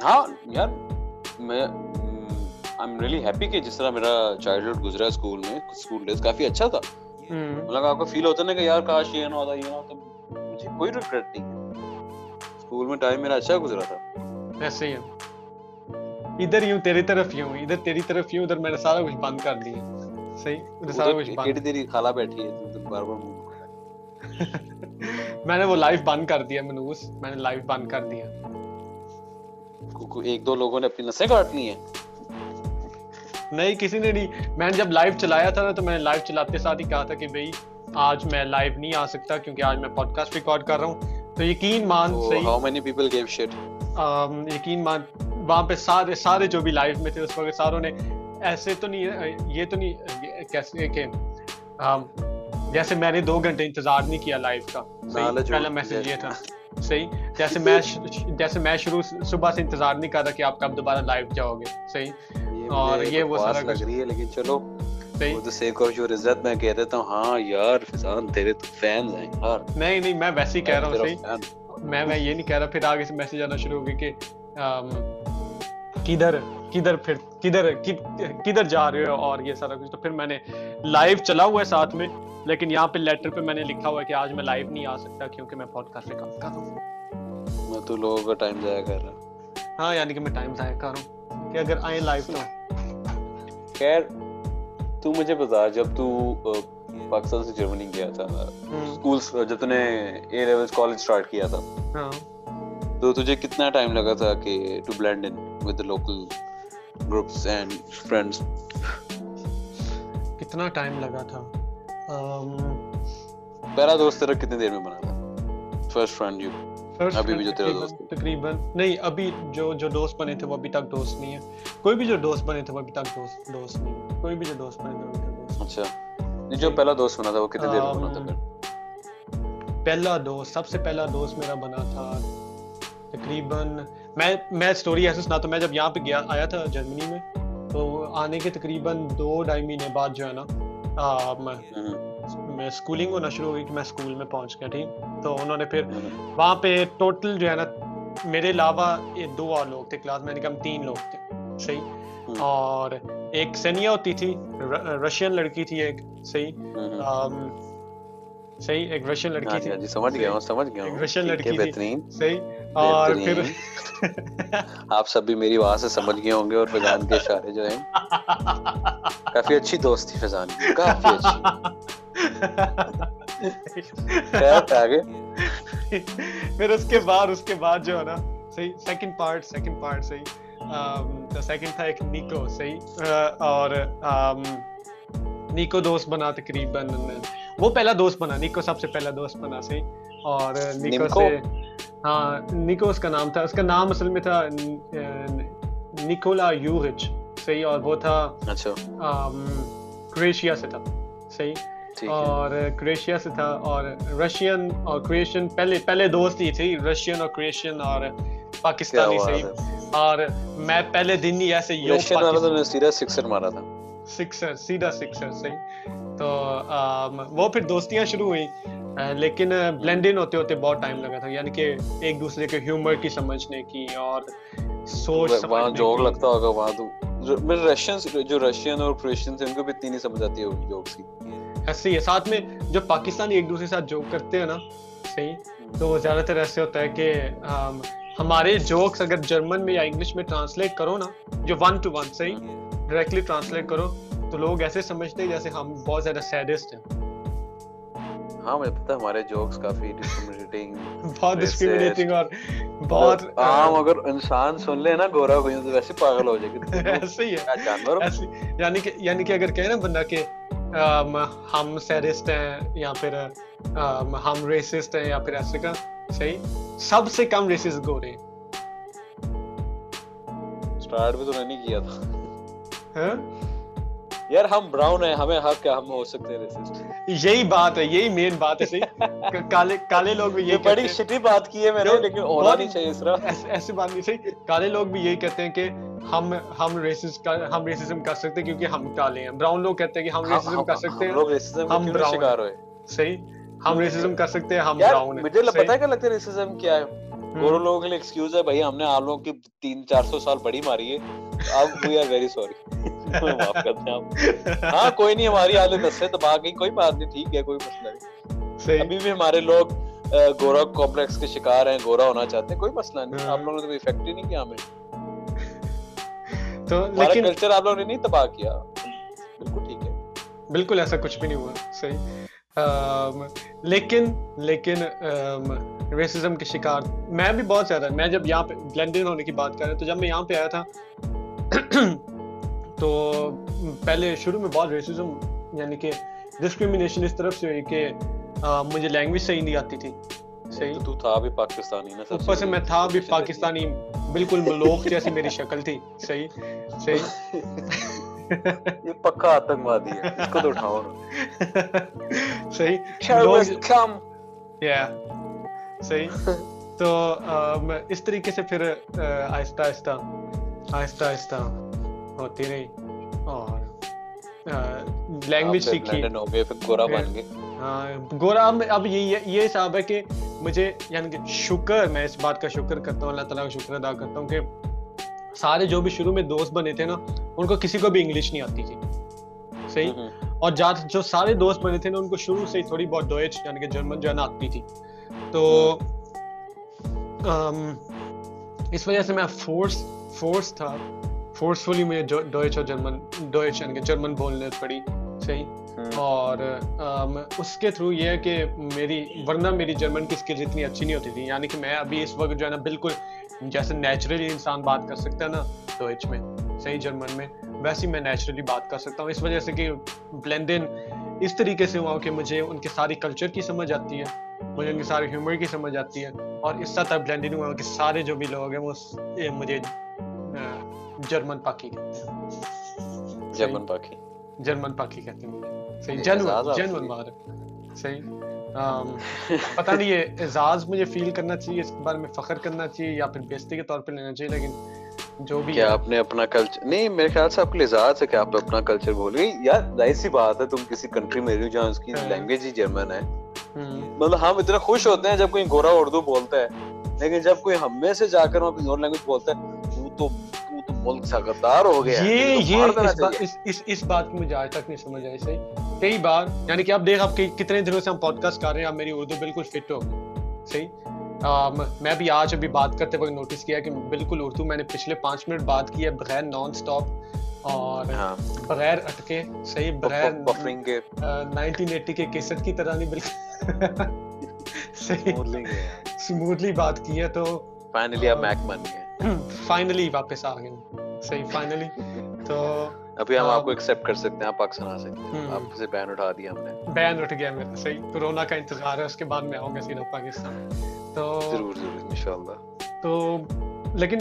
ہاں یار میں آئی ایم ریئلی ہیپی کہ جس طرح میرا چائلڈہڈ گزرا اسکول میں اسکول ڈیز کافی اچھا تھا۔ مطلب آپ کو فیل ہوتا نا کہ یار کاش یہ نہ ہوتا یہ نہ ہوتا مجھے کوئی ریگریٹ نہیں اسکول میں ٹائم میرا اچھا گزرا تھا۔ ایسے ہی ہے۔ ادھر یوں تیری طرف یوں ادھر تیری طرف یوں ادھر میں نے سارا کچھ بند کر دیا صحیح؟ سارا کچھ بند۔ تیری خالہ بیٹھی ہے تو بار بار میں نے وہ لائف بند کر دیا منوس میں نے لائف بند کر دیا ایک دو لوگوں نے اپنی نسیں کاٹ لی ہیں۔ نہیں کسی نے نہیں۔ میں نے جب لائیو چلایا تھا نا تو میں نے لائیو چلاتے ساتھ ہی کہا تھا کہ بھائی آج میں لائیو نہیں آ سکتا کیونکہ آج میں پوڈ کاسٹ ریکارڈ کر رہا ہوں۔ تو یقین مان how many people give shit یقین مان وہاں پہ سارے سارے جو بھی لائیو میں تھے اس وقت ساروں نے ایسے تو نہیں یہ تو نہیں کیسے کہ جیسے میں نے دو گھنٹے انتظار نہیں کیا لائیو کا۔ پہلا میسج یہ تھا۔ صحیح؟ جیسے میں جیسے میں شروع صبح سے انتظار نہیں کر رہا کہ آپ کب دوبارہ لائیو جاؤ گے۔ صحیح؟ اور یہ وہ سارا چلو میں کہہ دیتا ہوں ہاں یار فضان تیرے تو فینز ہیں یار۔ نہیں نہیں میں ویسے ہی کہہ رہا ہوں صحیح؟ میں میں یہ نہیں کہہ رہا پھر آگے سے میسج آنا شروع ہو گئی کہ کدھر کدھر پھر کدھر کدھر جا رہے ہو اور یہ سارا کچھ۔ تو پھر میں نے لائیو چلا ہوا ہے ساتھ میں لیکن یہاں پہ لیٹر پہ میں نے لکھا ہوا ہے کہ آج میں لائیو نہیں آ سکتا کیونکہ میں پوڈ کاسٹ ریکارڈ کر رہا ہوں۔ میں تو لوگوں کا ٹائم ضائع کر رہا۔ ہاں یعنی کہ میں ٹائم ضائع کر رہا ہوں کہ اگر آئیں لائیو تو۔ خیر تو مجھے بتا جب تو پاکستان سے جرمنی گیا تھا سکولز جب تو نے اے لیولز کالج سٹارٹ کیا تھا۔ ہاں۔ تو تجھے کتنا ٹائم لگا تھا کہ to blend in with local groups and friends کتنا ٹائم لگا تھا؟ پہلا دوست تیرا کتنے دیر میں بنا تھا؟ فرسٹ فرینڈ یو ابھی بھی جو تیرا دوست تقریباً نہیں ابھی جو جو دوست بنے تھے وہ ابھی تک دوست نہیں ہے کوئی بھی جو دوست بنے تھے وہ ابھی تک دوست دوست نہیں ہے کوئی بھی جو دوست بنے تھے ابھی تک دوست اچھا۔ جو پہلا دوست بنا تھا وہ کتنے دیر بنا تھا پہلا دوست سب سے پہلا دوست میرا بنا تھا تقریباً میں میں اسٹوری ایسے سناتا ہوں میں جب یہاں پہ گیا آیا تھا جرمنی میں تو آنے کے تقریباً دو ڈھائی مہینے بعد جو ہے نا میں اسکولنگ ہونا شروع ہوئی کہ میں اسکول میں پہنچ گیا ٹھیک؟ تو انہوں نے پھر وہاں پہ ٹوٹل جو ہے نا میرے علاوہ دو اور لوگ تھے کلاس میں کم تین لوگ تھے صحیح؟ اور ایک سینیا ہوتی تھی رشین لڑکی تھی ایک صحیح؟ صحیح؟ ایک رشین لڑکی تھی۔ سمجھ گیا ہوں سمجھ گیا ہوں۔ رشین لڑکی تھی صحیح؟ اور پھر آپ سب بھی میری آواز سے سمجھ گئے ہوں گے اور فضان کے اشارے جو ہیں۔ کافی اچھی دوست تھی فضان کی کافی اچھی۔ پھر اس کے بعد اس کے بعد جو ہے نا صحیح سیکنڈ پارٹ سیکنڈ پارٹ صحیح۔ سیکنڈ تھا ایک نیکو صحیح۔ اور نیکو دوست بنا تقریباً۔ وہ پہلا دوست بنا نیکو سب سے پہلا دوست بنا صحیح۔ اور نیکو سے ہاں نیکو اس کا نام تھا۔ اس کا نام اصل میں تھا نکولا یوہچ صحیح۔ اور وہ تھا اچھا۔ کریشیا سے تھا صحیح۔ اور کریشیا سے تھا اور رشین اور کریشین پہلے پہلے دوست ہی تھے رشین اور کریشین اور پاکستانی صحیح۔ اور میں پہلے دن ہی ایسے یو سیدھا سکسر مارا تھا۔ سکسر سیدھا سکسر صحیح۔ تو وہ پھر دوستیاں شروع ہوئی لیکن بلینڈ ہوتے ہوتے بہت ٹائم لگا تھا۔ یعنی کہ ایک دوسرے کے ہیومر کی سمجھنے کی اور سوچ وہاں جوک لگتا ہوگا وہاں تو۔ رشین جو رشین اور کریشین تھے ان کو بھی اتنی نہیں سمجھ آتی ہوگی جوکس کی ایسے ہی ہے۔ ساتھ میں جو پاکستانی ایک دوسرے کے ساتھ جوک کرتے ہیں نا صحیح؟ تو زیادہ تر ایسے ہوتا ہے کہ ہمارے جوکس اگر جرمن میں یا انگلش میں ٹرانسلیٹ کرو نا جو ون ٹو ون صحیح؟ ڈائریکٹلی ٹرانسلیٹ کرو تو لوگ ایسے سمجھتے ہیں جیسے ہم بہت زیادہ سیڈسٹ ہیں۔ ہاں مجھے پتہ ہمارے جوکس کافی بہت اور بہت عام اگر انسان سن لے نا گورا کوئی تو ویسے پاگل ہو جائے گا ایسے ہی ہے۔ جانور یعنی کہ یعنی کہ اگر کہے نا بندہ کہ ہم سیڈسٹ ہیں یا پھر ہم ریسسٹ ہیں یا پھر ایسے کا صحیح؟ سب سے کم ریسسٹ گورے سٹارٹ بھی تو نہیں کیا تھا۔ ہاں؟ یار ہم براؤن ہیں ہمیں حق ہے ہم ہو سکتے ہیں ریسسٹ یہی بات ہے یہی مین بات ہے کالے کالے لوگ بھی یہ بڑی شٹی بات کی ہے میں نے لیکن ہونا نہیں چاہیے اس طرح۔ ایسی بات نہیں صحیح؟ کالے لوگ بھی یہی کہتے ہیں کہ ہم ہم ریسس ہم ریسزم کر سکتے ہیں کیونکہ ہم کالے ہیں۔ براؤن لوگ کہتے ہیں کہ ہم ریسزم کر سکتے ہیں۔ لوگ ریسزم ہم براؤن شکار ہوئے؟ صحیح؟ ہم ریسزم کر سکتے ہیں ہم براؤن ہیں۔ مجھے پتہ ہے کہ لگتا ہے ریسزم کیا ہے؟ گورو لوگوں کے لیے ایکسکیوز ہے بھائی ہم نے آپ لوگوں کی تین چار سو سال بڑی ماری ہے۔ اب وی آر ویری سوری ہاں کوئی نہیں ہماری حالت نسے دبا گئی کوئی بات نہیں ٹھیک ہے کوئی مسئلہ نہیں۔ ابھی بھی ہمارے لوگ گورا کمپلیکس کے شکار ہیں گورا ہونا چاہتے ہیں کوئی مسئلہ نہیں۔ آپ لوگوں نے کوئی افیکٹ ہی نہیں کیا ہمیں۔ تو لیکن کلچر آپ لوگوں نے نہیں تباہ کیا۔ بالکل ٹھیک ہے۔ بالکل ایسا کچھ بھی نہیں ہوا۔ صحیح۔ لیکن لیکن ریسزم کے شکار میں بھی بہت زیادہ میں جب یہاں پہ بلینڈن ہونے کی بات کر رہا تو جب میں یہاں پہ آیا تھا تو پہلے شروع میں بہت ریسزم یعنی کہ ڈسکریمنیشن اس طرف سے ہوئی کہ مجھے لینگویج صحیح نہیں آتی تھی۔ صحیح؟ تو تھا بھی پاکستانی نا اوپر سے میں تھا بھی پاکستانی بالکل ملوک جیسی میری شکل تھی۔ صحیح؟ صحیح؟ یہ پکا آتنکوادی ہے اس کو تو اٹھاؤ۔ صحیح۔ کم یا صحیح۔ تو اس طریقے سے پھر آہستہ آہستہ آہستہ آہستہ ہوتی رہی۔ اور لینگویج سیکھی۔ گورا بن گئے۔ گورا اب یہ یہ حساب ہے کہ مجھے یعنی کہ شکر میں اس بات کا شکر کرتا ہوں اللہ تعالیٰ کا شکر ادا کرتا ہوں کہ سارے جو بھی شروع میں دوست بنے تھے نا ان کو کسی کو بھی انگلش نہیں آتی تھی۔ صحیح؟ اور جو سارے دوست بنے تھے نا ان کو شروع سے تھوڑی بہت ڈوئچ یعنی کہ جرمن جو ہے نا آتی تھی۔ تو اس وجہ سے میں فورس فورس تھا۔ فورسفلی مجھے ڈوئچ اور جرمن ڈوئچ یعنی کہ جرمن بولنے پڑی۔ صحیح؟ اور اس کے تھرو یہ ہے کہ میری ورنہ میری جرمن کی اسکلز اتنی اچھی نہیں ہوتی تھی۔ یعنی کہ میں ابھی اس وقت جو ہے نا بالکل جیسے نیچرلی انسان بات کر سکتا ہے نا ڈوئچ میں صحیح جرمن میں ویسے میں نیچرلی بات کر سکتا ہوں۔ اس وجہ سے کہ بلینڈن اس طریقے سے ہوا کہ مجھے ان کے ساری کلچر کی سمجھ آتی ہے مجھے ان کے سارے ہیومر کی سمجھ آتی ہے۔ اور اس طرح بلینڈن ہوا کہ سارے جو بھی لوگ ہیں وہ مجھے جرمن پاکی کہتے ہیں۔ جرمن پاکی۔ جرمن پاکی کہتے ہیں۔ صحیح؟ جنون جنون بار صحیح؟ پتہ نہیں یہ اعزاز مجھے فیل کرنا چاہیے اس کے بارے میں فخر کرنا چاہیے یا پھر بیستی کے طور پہ لینا چاہیے لیکن جو بھی کیا آپ نے اپنا کلچر نہیں میرے خیال سے آپ کے اعزاز ہے کہ آپ اپنا کلچر بول گئی یار ظاہر سی بات ہے تم کسی کنٹری میں رہی جہاں اس کی لینگویج ہی جرمن ہے۔ مطلب ہم اتنے خوش ہوتے ہیں جب کوئی گورا اردو بولتا ہے لیکن جب کوئی ہم میں سے جا کر وہاں کوئی اور لینگویج بولتا ہے تو تو ملک سے غدار ہو گیا یہ یہ اس بات کی مجھے آج تک نہیں سمجھ آئی صحیح؟ کئی بار یعنی کہ آپ دیکھ آپ کتنے دنوں سے ہم پوڈ کاسٹ کر رہے ہیں میری اردو بالکل فٹ ہو صحیح؟ میں بھی آج ابھی بات کرتے وقت نوٹس کیا کہ بالکل اردو میں نے پچھلے پانچ منٹ بات کی ہے بغیر نان اسٹاپ اور ہاں۔ بغیر اٹکے صحیح؟ بغیر نائنٹین ایٹی کے۔ کیسٹ کی طرح نہیں بالکل۔ صحیح؟ سموتھلی بات کی ہے تو فائنلی آپ میک بن گئے۔ فائنلی واپس آ گئے۔ صحیح فائنلی تو ابھی ہم آپ کو ایکسپٹ کر سکتے ہیں آپ پاکستان آ سکتے ہیں۔ آپ سے بین اٹھا دیا ہم نے۔ بین اٹھ گیا میرا صحیح۔ کورونا کا انتظار ہے اس کے بعد میں آؤں گا سیدھا پاکستان۔ تو ضرور ضرور انشاءاللہ۔ تو لیکن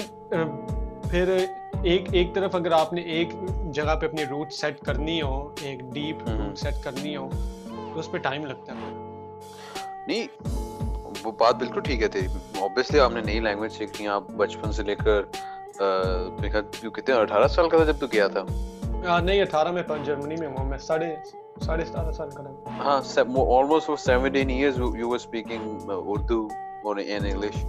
پھر ایک ایک طرف اگر آپ نے ایک جگہ پہ اپنی روٹ سیٹ کرنی ہو ایک ڈیپ روٹ سیٹ کرنی ہو تو اس پہ ٹائم لگتا ہے۔ نہیں وہ بات بالکل ٹھیک ہے تیری۔ اوبیسلی آپ نے نئی لینگویج سیکھنی ہے آپ بچپن سے لے کر کتنے اٹھارہ سال کا تھا جب تو کیا تھا۔ نہیں اٹھارہ میں جرمنی میں ہوں میں ساڑھے ساڑھے ستارہ سال کا ہاں almost four seventeen years you were speaking Urdu اور ان انگلش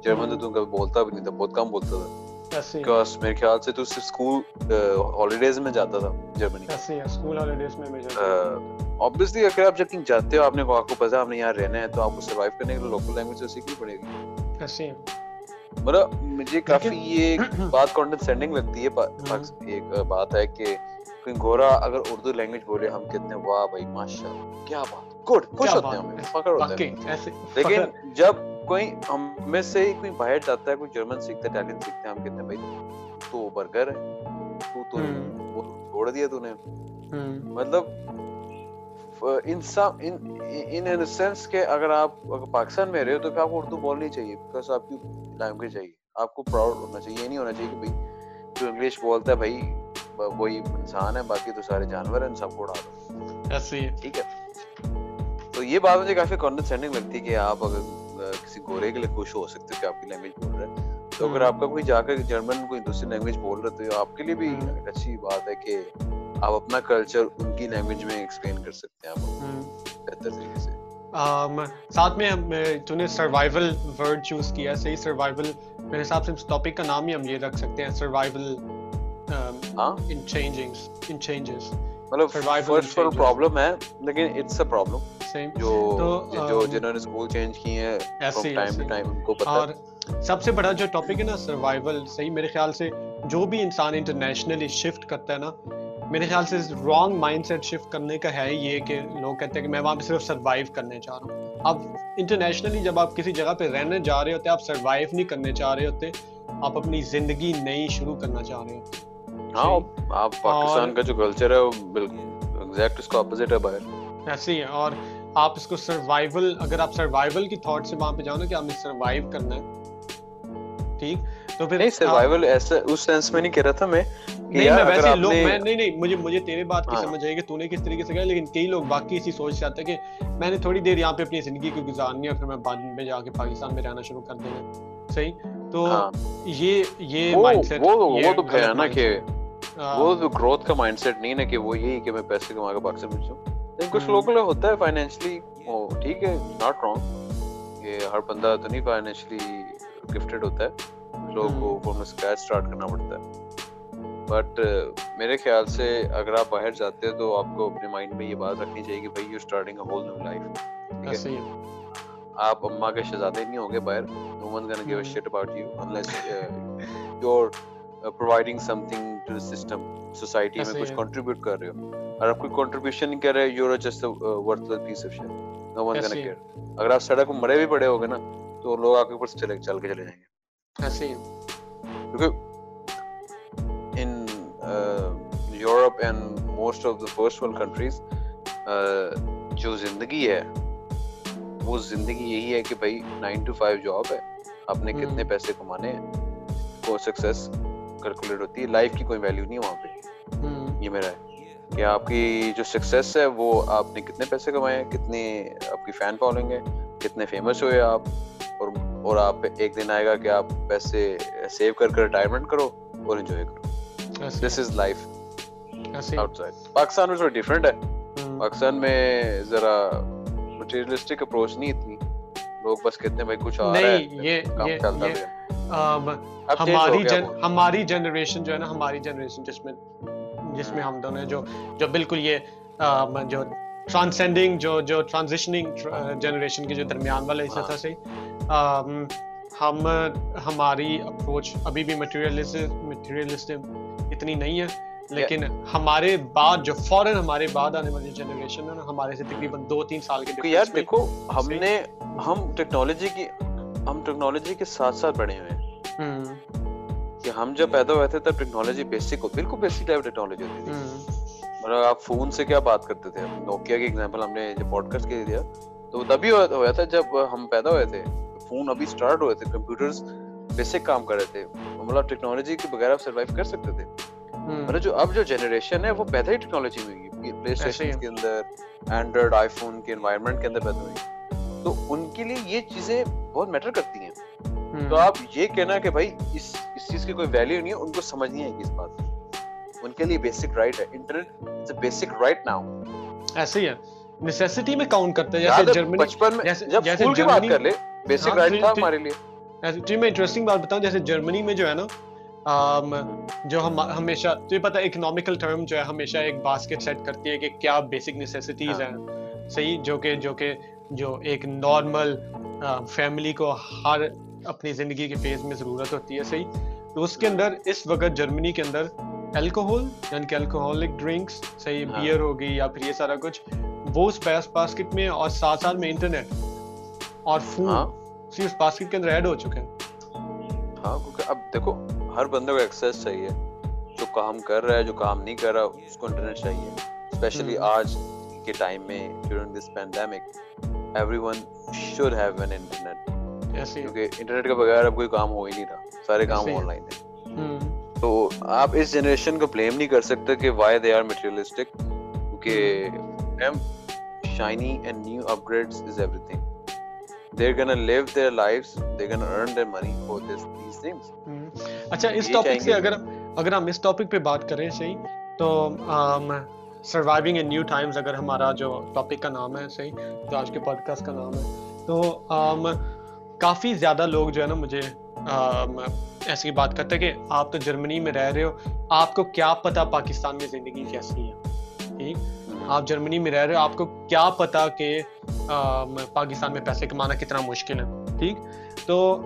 جرمن تو تم کبھی بولتا بھی نہیں تھا بہت کم بولتا تھا۔ میرے خیال سے تو صرف اسکول ہالیڈیز میں جاتا تھا جرمنی۔ اسکول ہالیڈیز میں میں obviously اگر آپ جب کہیں جاتے ہو آپ نے کو پتا آپ نے یہاں رہنا ہے تو آپ کو سروائیو کرنے کے لیے لوکل لینگویج تو سیکھنی پڑے گی۔ مطلب مجھے کافی یہ بات کانڈنسینڈنگ لگتی ہے ایک بات ہے کہ کوئی گورا اگر اردو لینگویج بولے ہم ہیں واہ بھائی ماشاء اللہ کیا بات! گڈ خوش ہوتے ہیں فخر لیکن جب کوئی ہم میں سے کوئی باہر جاتا ہے کوئی جرمن سیکھتا ہے اٹالین سیکھتا ہے ہم کہتے ہیں بھائی تو برگر ہے تو تو چھوڑ دیا تو نے۔ مطلب انسان ان سینس کہ اگر آپ پاکستان میں رہے ہو تو پھر آپ کو اردو بولنی چاہیے بیکاز آپ کی لینگویج چاہیے آپ کو پراؤڈ ہونا چاہیے یہ نہیں ہونا چاہیے کہ بھائی جو انگلش بولتا ہے بھائی وہی انسان ہے باقی تو سارے جانور ہیں سب کو اڑا دو۔ ٹھیک ہے۔ تو یہ بات مجھے کافی کانڈنسینڈنگ لگتی ہے کہ آپ اگر کسی گورے کے لیے خوش ہو سکتے ہو کہ آپ کی لینگویج بول رہے ہیں۔ تو اگر آپ کا کوئی جا کر جرمن کوئی دوسری لینگویج بول رہے تو آپ کے لیے بھی اچھی بات ہے کہ آپ اپنا کلچر ان کی لینگویج میں ایکسپلین کر سکتے ہیں آپ بہتر طریقے سے۔ ساتھ میں تو نے سروائیول ورڈ چوز کیا صحیح سروائیول میرے حساب سے اس ٹاپک کا نام ہی ہم یہ رکھ سکتے ہیں survival in changings in changes مطلب فرسٹ پرابلم ہے لیکن اٹس پرابلم جو جو جنہوں نے اسکول چینج کیے ہیں ٹائم ٹو ٹائم ان کو پتہ اور سب سے بڑا جو ٹاپک ہے نا سروائیول صحیح میرے خیال سے جو بھی انسان انٹرنیشنلی شفٹ کرتا ہے نا میرے خیال سے رانگ مائنڈ سیٹ شفٹ کرنے کا ہے یہ کہ لوگ کہتے ہیں کہ میں وہاں پہ صرف سروائیو کرنے چاہ رہا ہوں۔ اب انٹرنیشنلی جب آپ کسی جگہ پہ رہنے جا رہے ہوتے آپ سروائیو نہیں کرنے چاہ رہے ہوتے آپ اپنی زندگی نئی شروع کرنا چاہ رہے ہوتے۔ ہاں آپ پاکستان کا جو کلچر ہے وہ بالکل ایگزیکٹ اس کو اپوزٹ ہے باہر ایسے ہی ہے اور آپ اس کو سروائیول اگر آپ سروائیول کی تھاٹ سے وہاں پہ جاؤ نا کہ آپ نے سروائیو کرنا ہے ٹھیک؟ تو پھر نہیں سروائیول ایسا اس سینس میں نہیں کہہ رہا تھا میں نہیں میں ویسے لوگ میں نہیں نہیں مجھے مجھے تیرے بات کی ہاں۔ سمجھ آئی کہ تو نے کس طریقے سے کہا لیکن کئی لوگ باقی اسی سوچ ہیں کہ میں نے تھوڑی دیر یہاں پہ اپنی زندگی کو گزارنی ہے پھر میں بعد میں جا کے پاکستان میں رہنا شروع کر دینا صحیح؟ تو ہاں۔ یہ یہ مائنڈ سیٹ وہ تو ہے کہ وہ تو گروتھ کا مائنڈ سیٹ نہیں نا کہ وہ یہی کہ میں پیسے کما کے پاکستان میں جاؤں۔ کچھ لوگوں ہوتا ہے فائنینشلی وہ ٹھیک ہے ناٹ رانگ یہ ہر بندہ تو نہیں فائنینشلی گفٹڈ ہوتا ہے۔ لوگوں کو میں اسکریچ اسٹارٹ کرنا پڑتا ہے۔ بٹ میرے خیال سے اگر آپ باہر جاتے ہیں تو آپ کو اپنے مائنڈ میں یہ بات رکھنی چاہیے کہ بھائی you starting a whole new life آپ اما کے شہزادے نہیں ہوں گے باہر gonna give a shit about you unless you are providing something to system society میں کچھ کنٹریبیوٹ کر رہے ہو۔ اور آپ کوئی کنٹریبیوشن نہیں کر رہے you are just worth piece shit no one gonna care اگر آپ سڑک مرے بھی پڑے ہوگے نا تو لوگ آپ کے اوپر چل کے چلے جائیں گے۔ Europe and most of the first world countries جو زندگی ہے وہ زندگی یہی ہے کہ بھائی نائن ٹو فائیو جاب ہے آپ نے کتنے پیسے کمانے ہیں وہ سکسیس کیلکولیٹ ہوتی ہے لائف کی کوئی ویلیو نہیں وہاں پہ یہ میرا ہے کہ آپ کی جو سکسیس ہے وہ آپ نے کتنے پیسے کمائے ہیں کتنے آپ کی فین فالوئنگ ہے کتنے فیمس ہوئے آپ اور آپ ایک دن آئے گا کہ آپ پیسے سیو کر کر ریٹائرمنٹ کرو اور انجوائے کرو. This is life outside Pakistan میں تھوڑا ڈفرینٹ ہے. پاکستان میں ذرا مٹیریلسٹک اپروچ نہیں اتنی. لوگ بس کہتے ہیں بھائی کچھ آ رہا ہے. ہے. ہماری ہماری جنریشن جو ہے نا ہماری جنریشن جس میں جس میں ہم دونوں جو جو بالکل یہ جو ٹرانسینڈنگ جو جو ٹرانزیشننگ جنریشن کے جو درمیان والا حصہ تھا صحیح ہم ہماری اپروچ ابھی بھی مٹیریلسٹ اتنی نہیں ہے لیکن ہمارے بعد جو فوراً ہمارے بعد آنے والی جنریشن ہے نا ہمارے سے تقریباً دو تین سال کے یار دیکھو ہم نے ہم ٹیکنالوجی کی ہم ٹیکنالوجی کے ساتھ ساتھ بڑھے ہوئے ہیں۔ کہ ہم جب پیدا ہوئے تھے تب ٹیکنالوجی بیسک ہو بالکل بیسک ٹائپ ٹیکنالوجی ہوتی تھی۔ آپ فون سے کیا بات کرتے تھے نوکیا کی ایگزامپل ہم نے جب پوڈ کاسٹ کے دیا تو تبھی ہوا تھا جب ہم پیدا ہوئے تھے۔ فون ابھی اسٹارٹ ہوئے تھے کمپیوٹرز بیسک کام کر رہے تھے۔ مطلب ٹیکنالوجی کے بغیر آپ سروائیو کر سکتے تھے۔ مطلب جو اب جو جنریشن ہے وہ پیدا ہی ٹیکنالوجی میں ہوئی۔ پلے اسٹیشن کے اندر اینڈرائڈ آئی فون کے انوائرمنٹ کے اندر پیدا ہوئی۔ تو ان کے لیے یہ چیزیں بہت میٹر کرتی ہیں۔ تو آپ یہ کہنا کہ بھائی اس اس چیز کی کوئی ویلیو نہیں ہے ان کو سمجھ نہیں آئے گی اس بات ان کے لیے بیسک رائٹ ہے انٹرنیٹ بیسک رائٹ ناؤ ایسے ہی ہے نیسیسٹی میں کاؤنٹ کرتے ہیں جیسے جرمنی بچپن میں جب اسکول کی بات کر لے بیسک رائٹ تھا ہمارے لیے جی میں انٹرسٹنگ بات بتاؤں جیسے جرمنی میں جو ہے نا جو ہم ہمیشہ تو یہ پتا اکنامیکل ٹرم جو ہے ہمیشہ ایک باسکٹ سیٹ کرتی ہے کہ کیا بیسک نیسیسٹیز ہیں صحیح جو کہ جو کہ جو ایک نارمل فیملی کو ہر اپنی زندگی کے فیز میں ضرورت ہوتی ہے صحیح تو اس کے اندر اس وقت جرمنی کے اندر الکوہول یعنی کہ الکوہولک ڈرنکس صحیح بیئر ہو گئی یا پھر یہ سارا کچھ وہ اس باسکٹ میں اور ساتھ ساتھ میں انٹرنیٹ اور فون اس باسکٹ کے اندر ایڈ ہو چکے ہیں ہاں کیونکہ اب دیکھو ہر بندے کو ایکسیس چاہیے جو کام کر رہا ہے جو کام نہیں کر رہا اس کو انٹرنیٹ چاہیے اسپیشلی آج کے ٹائم میں during this pandemic everyone should have an internet کیونکہ انٹرنیٹ کے بغیر اب کوئی کام ہو ہی نہیں رہا سارے کام آن لائن ہیں تو آپ اس جنریشن کو بلیم نہیں کر سکتے کہ why they are materialistic shiny and new upgrades is everything they're gonna live their lives they're gonna earn their money for this these things. اچھا اس ٹاپک سے اگر اگر ہم اس ٹاپک پہ بات کریں صحیح تو سروائیونگ ان نیو ٹائمز اگر ہمارا جو ٹاپک کا نام ہے صحیح جو آج کے پوڈ کاسٹ کا نام ہے تو کافی زیادہ لوگ جو ہے نا مجھے ایسی بات کرتے کہ آپ تو جرمنی میں رہ رہے ہو۔ آپ کو کیا پتا پاکستان میں زندگی کیسی ہے؟ ٹھیک؟ آپ جرمنی میں رہ رہے ہو، آپ کو کیا پتا کہ پاکستان میں پیسے کمانا کتنا مشکل ہے؟ ٹھیک؟ تو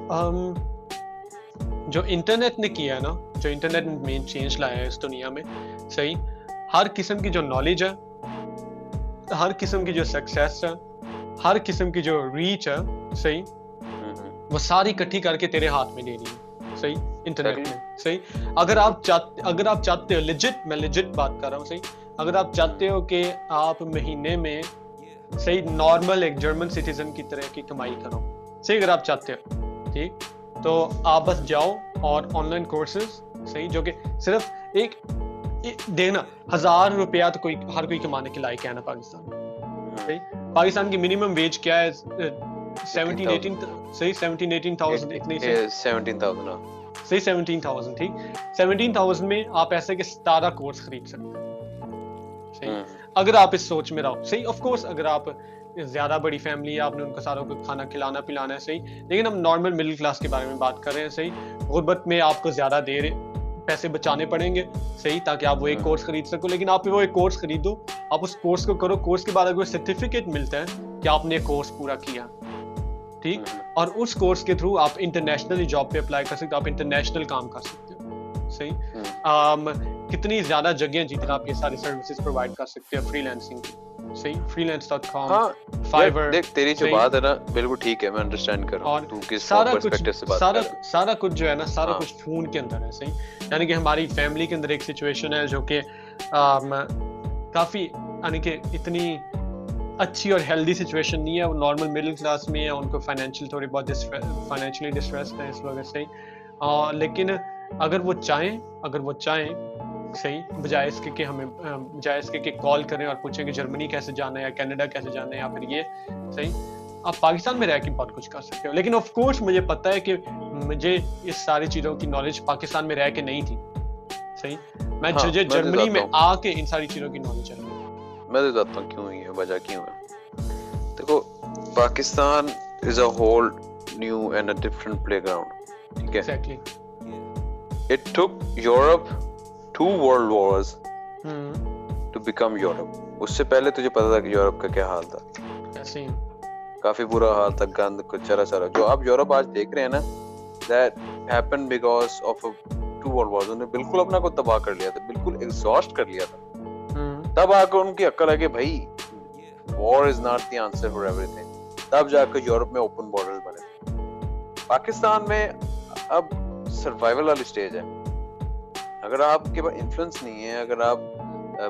جو انٹرنیٹ نے کیا ہے نا، جو انٹرنیٹ مین چینج لایا ہے اس دنیا میں، صحیح؟ ہر قسم کی جو نالج ہے، ہر قسم کی جو سکسیس ہے، ہر قسم کی جو ریچ ہے، صحیح؟ وہ ساری کٹھی کر کے تیرے ہاتھ میں دے ہے صحیح؟ انٹرنیٹ میں۔ صحیح؟ اگر آپ چاہتے اگر آپ چاہتے ہو لیجٹ میں لیجٹ بات کر رہا ہوں صحیح؟ اگر آپ چاہتے ہو کہ آپ مہینے میں صحیح نارمل ایک جرمن سٹیزن کی طرح کی کمائی کرو۔ صحیح؟ اگر آپ چاہتے ہو۔ ٹھیک؟ تو آپ بس جاؤ اور آن لائن کورسز صحیح؟ جو کہ صرف ایک دینا ہزار روپیہ تو کوئی ہر کوئی کمانے کے لائق ہے نا پاکستان۔ صحیح؟ پاکستان کی منیمم ویج کیا ہے؟ سیونٹین ایٹین صحیح سیونٹین ایٹین تھاؤزینڈ اتنی سیونٹین تھاؤزینڈ صحیح سیونٹین تھاؤزینڈ ٹھیک۔ سیونٹین تھاؤزینڈ میں آپ ایسے کے ستارہ کورس خرید سکتے ہیں۔ صحیح۔ اگر آپ اس سوچ میں رہو صحیح آف کورس اگر آپ زیادہ بڑی فیملی ہے آپ نے ان کو ساروں کو کھانا کھلانا پلانا ہے صحیح۔ لیکن ہم نارمل مڈل کلاس کے بارے میں بات کر رہے ہیں صحیح۔ غربت میں آپ کو زیادہ دیر پیسے بچانے پڑیں گے صحیح تاکہ آپ وہ ایک کورس خرید سکو۔ لیکن آپ وہ ایک کورس خریدو آپ اس کورس کو کرو۔ کورس کے بعد اگر سرٹیفکیٹ ملتا ہے کہ آپ نے کورس پورا کیا۔ ٹھیک؟ اور اس کورس کے تھرو آپ انٹرنیشنل جاب پہ اپلائی کر سکتے آپ انٹرنیشنل کام کر سکتے ہو۔ صحیح؟ کتنی زیادہ جگہیں جتنا آپ یہ ساری سروسز پرووائڈ کر سکتے ہیں فری لینسنگ کی۔ صحیح؟ Freelance dot com Fiverr دیکھ تیری جو بات ہے نا بالکل ٹھیک ہے میں انڈرسٹینڈ کر رہا ہوں۔ تو کس پرسپیکٹیو سے بات سارا سارا کچھ جو ہے نا سارا کچھ فون کے اندر ہے صحیح؟ یعنی کہ ہماری فیملی کے اندر ایک سچویشن ہے جو کہ کافی یعنی کہ اتنی اچھی اور ہیلدی سچویشن نہیں ہے وہ نارمل مڈل کلاس میں ہے ان کو فائنینشیل تھوڑی بہت فائنینشلی ڈسٹریسڈ ہے اس وجہ سے۔ لیکن اگر وہ چاہیں اگر وہ چاہیں صحیح بجائے اس کے کہ ہمیں بجائے اس کے کہ کال کریں اور پوچھیں کہ جرمنی کیسے جانا ہے یا کینیڈا کیسے جانا ہے یا پھر یہ صحیح۔ آپ پاکستان میں رہ کے بہت کچھ کر سکتے ہو۔ لیکن آف کورس مجھے پتا ہے کہ مجھے اس ساری چیزوں کی نالج پاکستان میں رہ کے نہیں تھی۔ صحیح۔ میں مجھے جرمنی میں آ کے ان ساری چیزوں کی نالج ہے۔ میں بتاتا ہوں کیوں یہ وجہ کیوں ہے؟ دیکھو Pakistan is a whole new and a different playground ٹھیک ہے؟ It took Europe two world wars to become Europe اس سے پہلے تجھے پتا تھا کہ یورپ کا کیا حال تھا۔ کافی برا حال تھا گند چرا چرا جو آپ یورپ آج دیکھ رہے ہیں نا that happen because of two world wars انہوں نے بالکل اپنا کو تباہ کر لیا تھا بالکل ایگزاسٹ کر لیا تھا۔ تب آ کر ان کی عقل ہے کہ بھائی war is not the answer for everything تب جا کر یورپ میں اوپن بارڈر بنے۔ پاکستان میں اب سروائول والی اسٹیج ہے۔ اگر آپ کے پاس انفلوئنس نہیں ہے اگر آپ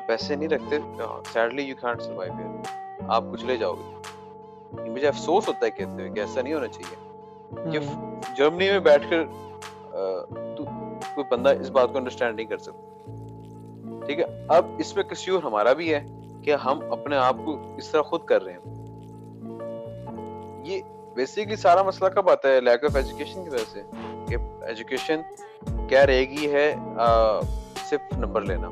پیسے نہیں رکھتے sadly you can't survive here آپ کچھ لے جاؤ گے۔ مجھے افسوس ہوتا ہے کہتے ہوئے کہ ایسا نہیں ہونا چاہیے۔ کہ جرمنی میں بیٹھ کر کوئی بندہ اس بات کو انڈرسٹینڈ نہیں کر سکتا۔ ٹھیک ہے؟ اب اس میں کسی اور ہمارا بھی ہے کہ ہم اپنے آپ کو اس طرح خود کر رہے ہیں۔ یہ بیسکلی سارا مسئلہ کب آتا ہے؟ لیک آف ایجوکیشن کی وجہ سے۔ کہ ایجوکیشن کیا رہے گی ہے؟ صرف نمبر لینا،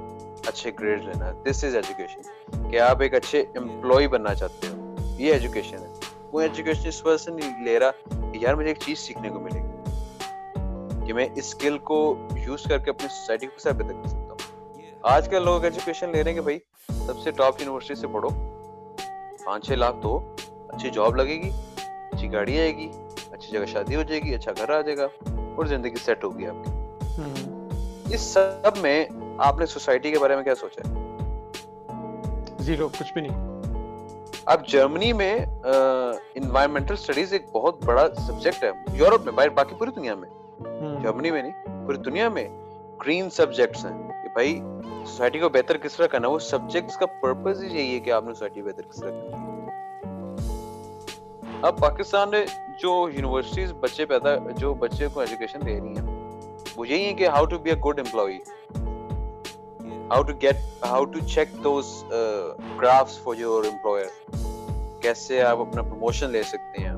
اچھے گریڈ لینا۔ دس از ایجوکیشن کہ آپ ایک اچھے امپلائی بننا چاہتے ہو۔ یہ ایجوکیشن ہے۔ کوئی ایجوکیشن اس وجہ سے نہیں لے رہا کہ یار مجھے ایک چیز سیکھنے کو ملے گی۔ کہ میں اس اسکل کو یوز کر کے اپنی سوسائٹی کو کیسے بہتر کر سکتا آج کل لوگ ایجوکیشن لے رہے ہیں کہ بھائی سب سے ٹاپ یونیورسٹی سے پڑھو۔ پانچ چھ لاکھ دو اچھی جاب لگے گی اچھی گاڑی آئے گی اچھی جگہ شادی ہو جائے گی اچھا گھر آ جائے گا اور زندگی سیٹ ہوگی آپ کی۔ اس سب میں آپ نے سوسائٹی کے بارے میں کیا سوچا زیرو کچھ بھی نہیں۔ اب جرمنی میں انوائرمنٹل سٹڈیز ایک بہت بڑا سبجیکٹ ہے۔ یورپ میں باقی پوری دنیا میں۔ جرمنی میں نہیں پوری دنیا میں گرین سبجیکٹس ہیں۔ کہ بھائی سوسائٹی کو بہتر کس طرح کرنا وہ سبجیکٹس کا پرپز ہی یہی ہے کہ آپ نے سوسائٹی بہتر کس طرح کرنا اب پاکستان میں جو یونیورسٹیز بچے پیدا، جو بچے کو ایجوکیشن دے رہی ہیں، وہ یہی ہے کہ how to be a good employee how to get how to check those graphs for your employer کیسے آپ اپنا پروموشن لے سکتے ہیں۔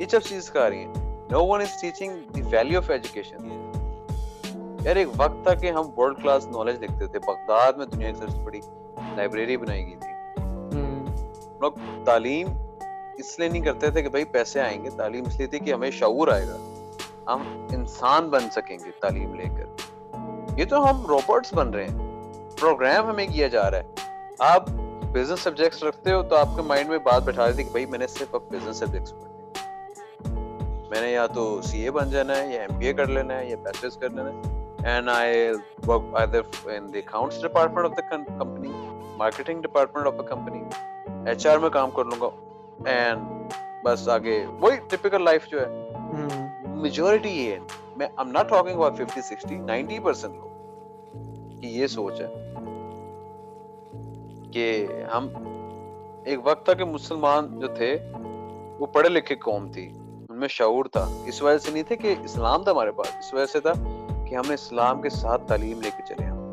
یہ سب چیز کا آ رہی ہیں۔ No one is teaching the value of education یار ایک وقت تھا کہ ہم ورلڈ کلاس نالج دیکھتے تھے۔ بغداد میں دنیا کی سب سے بڑی لائبریری بنائی گئی تھی۔ لوگ تعلیم اس لیے نہیں کرتے تھے کہ بھائی پیسے آئیں گے۔ تعلیم اس لیے تھی کہ ہمیں شعور آئے گا۔ ہم انسان بن سکیں گے تعلیم لے کر۔ یہ تو ہم روبوٹس بن رہے ہیں۔ پروگرام ہمیں کیا جا رہا ہے۔ آپ بزنس سبجیکٹس رکھتے ہو تو آپ کے مائنڈ میں بات بٹھا دیتی کہ بھائی میں نے صرف اب بزنس سبجیکٹس پڑھنے میں نے یا تو سی اے بن جانا ہے یا ایم بی اے کر لینا ہے یا بیچلرس کر لینا ہے۔ and I worked either in the accounts department of the company, marketing department of the company, H R میں کام کر لوں گا. اینڈ بس آگے وہی ٹپیکل لائف جو ہے. میجورٹی یہ ہے. میں am not talking about 50 60 90 percent لوگ کہ یہ سوچ ہے کہ ہم ایک وقت تھا کہ مسلمان جو تھے وہ پڑھے لکھے قوم تھی ان میں شعور تھا. اس وجہ سے نہیں تھے کہ اسلام تھا ہمارے پاس. اس وجہ سے تھا کہ ہم نے اسلام کے ساتھ تعلیم لے کے چلے ہم۔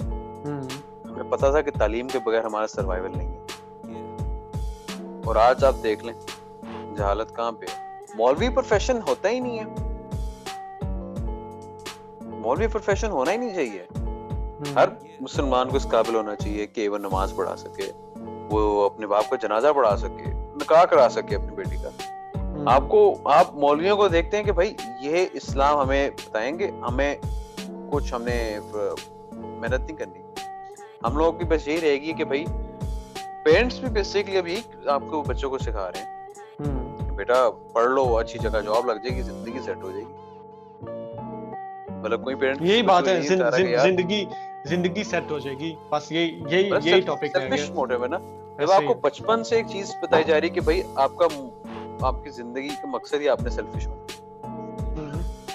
ہمیں پتا تھا کہ تعلیم کے بغیر ہمارا سروائیول نہیں ہے۔ اور آج آپ دیکھ لیں جہالت کہاں پہ مولوی پروفیشن ہوتا ہی نہیں ہے۔ مولوی پروفیشن ہونا ہی نہیں چاہیے۔ ہر مسلمان کو اس قابل ہونا چاہیے کہ وہ نماز پڑھا سکے وہ اپنے باپ کا جنازہ پڑھا سکے نکاح کرا سکے اپنی بیٹی کا۔ آپ کو آپ مولویوں کو دیکھتے ہیں کہ بھائی یہ اسلام ہمیں بتائیں گے ہمیں کچھ ہم نے محنت نہیں کرنی۔ ہم لوگوں کی بس یہی رہے گی کہ بھائی پیرنٹس بھی بیسکلی ابھی آپ کو بچوں کو سکھا رہے ہیں۔ بیٹا پڑھ لو اچھی جگہ جاب لگ جائے گی زندگی سیٹ ہو جائے گی۔ مطلب کوئی پیرنٹ یہی بات ہے زندگی زندگی سیٹ ہو جائے گی۔ بس یہی یہی یہی ٹاپک ہے ہے نا۔ جب آپ کو بچپن سے ایک چیز بتائی جا رہی ہے کہ بھائی آپ کا آپ کی زندگی کا مقصد ہی آپ نے سیلفش ہونا۔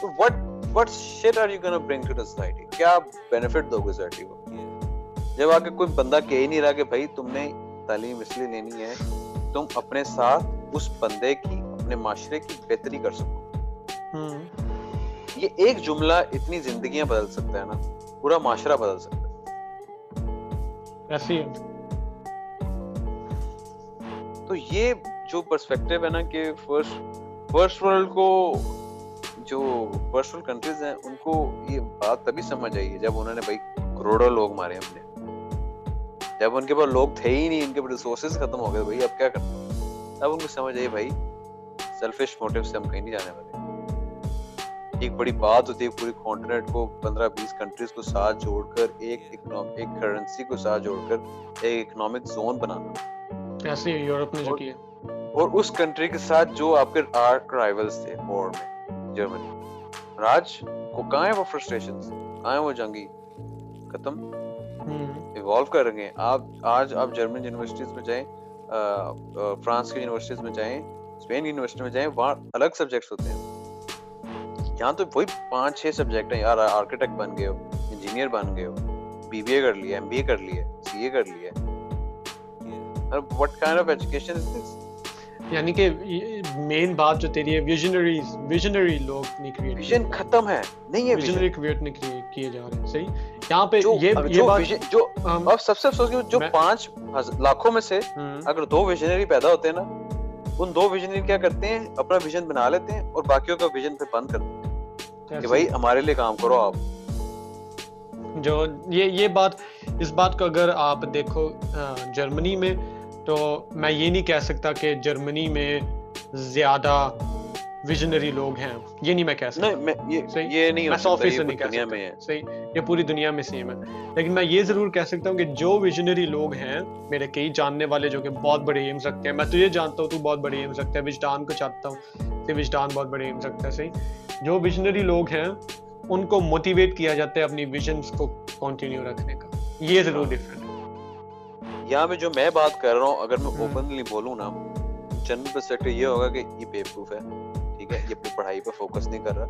تو what what shit are you gonna bring to the society کیا بینیفٹ دو گے سوسائٹی کو؟ جب آ کے کوئی بندہ کہہ ہی نہیں رہا کہ بھائی تم نے تعلیم اس لیے لینی ہے تم اپنے ساتھ اس بندے کی اپنے معاشرے کی بہتری کر سکو۔ یہ ایک جملہ اتنی زندگیاں بدل سکتا ہے نا پورا معاشرہ بدل سکتا ہے۔ تو یہ جو پرسپیکٹو ہے نا کہ فرسٹ فرسٹ ورلڈ کو جو پرسنل کنٹریز ہیں ان کو یہ بات تبھی سمجھ آئی ہے جب انہوں نے بھائی کروڑوں لوگ مارے ہم نے۔ جب ان کے پاس لوگ تھے ہی نہیں ان کے پاس ریسورسز ختم ہو گئے بھائی اب کیا کرنا؟ اب ان کو سمجھ آئی بھائی سیلفش موٹیو سے ہم کہیں نہیں جانے والے۔ ایک بڑی بات ہوتی ہے پوری کانٹیننٹ کو پندرہ بیس کنٹریز کو ساتھ جوڑ کر ایک کرنسی کو ساتھ جوڑ کر ایک اکنامک زون بنانا۔ ایسے یورپ نے جو کیا۔ اور اس کنٹری کے ساتھ جو آپ کے آرٹ رائیولز تھے وار میں۔ جرمنی۔ راج کو کہاں ہیں وہ فرسٹریشنز کہاں ہیں وہ جنگی؟ ختم۔ ایوالو کر رہے ہیں۔ آپ آج آپ جرمن یونیورسٹیز میں جائیں فرانس کی یونیورسٹیز میں جائیں اسپین کی یونیورسٹی میں جائیں وہاں الگ سبجیکٹس ہوتے ہیں۔ یہاں تو وہی پانچ چھ سبجیکٹ ہیں۔ یار آرکیٹیکٹ بن گئے ہو انجینئر بن گئے ہو۔ بی بی اے کر لیا ایم بی اے کر لیا سی اے کر لیا۔ What kind of education is this یعنی کہ مین بات جو تیری ہے ویژنریز ویژنری لوگ نہیں کریٹ ویژن ختم ہے۔ نہیں ہے ویژنری کریٹ نہیں کیے جا رہے ہیں۔ صحیح؟ یہاں پہ یہ یہ بات جو اب سب سے افسوس کی جو پانچ لاکھوں میں سے اگر دو ویژنری پیدا ہوتے ہیں نا ان دو ویژنری کیا کرتے ہیں؟ اپنا ویژن بنا لیتے ہیں اور باقیوں کا ویژن پہ بند کر دیتے ہیں کہ بھائی ہمارے لیے کام کرو آپ۔ جو یہ یہ بات اس بات کو اگر آپ دیکھو جرمنی میں تو میں یہ نہیں کہہ سکتا کہ جرمنی میں زیادہ ویژنری لوگ ہیں۔ یہ نہیں میں کہہ سکتا۔ یہ نہیں نہیں کہہ سکتا۔ صحیح؟ یہ پوری دنیا میں سیم ہے۔ لیکن میں یہ ضرور کہہ سکتا ہوں کہ جو ویژنری لوگ ہیں میرے کئی جاننے والے جو کہ بہت بڑے ایم سکتے ہیں میں تجھے جانتا ہوں تو بہت بڑے ایم سکتے ہیں وجدان کو چاہتا ہوں کہ وجدان بہت بڑے ایم سکتا ہے صحیح؟ جو ویژنری لوگ ہیں ان کو موٹیویٹ کیا جاتا ہے اپنی ویژنس کو کنٹینیو رکھنے کا۔ یہ ضرور ڈفرینٹ یہاں پہ جو میں بات کر رہا ہوں اگر میں اوپنلی بولوں نا جنرل پرسپیکٹو یہ ہوگا کہ یہ بے پروف ہے ٹھیک ہے یہ اپنی پڑھائی پہ فوکس نہیں کر رہا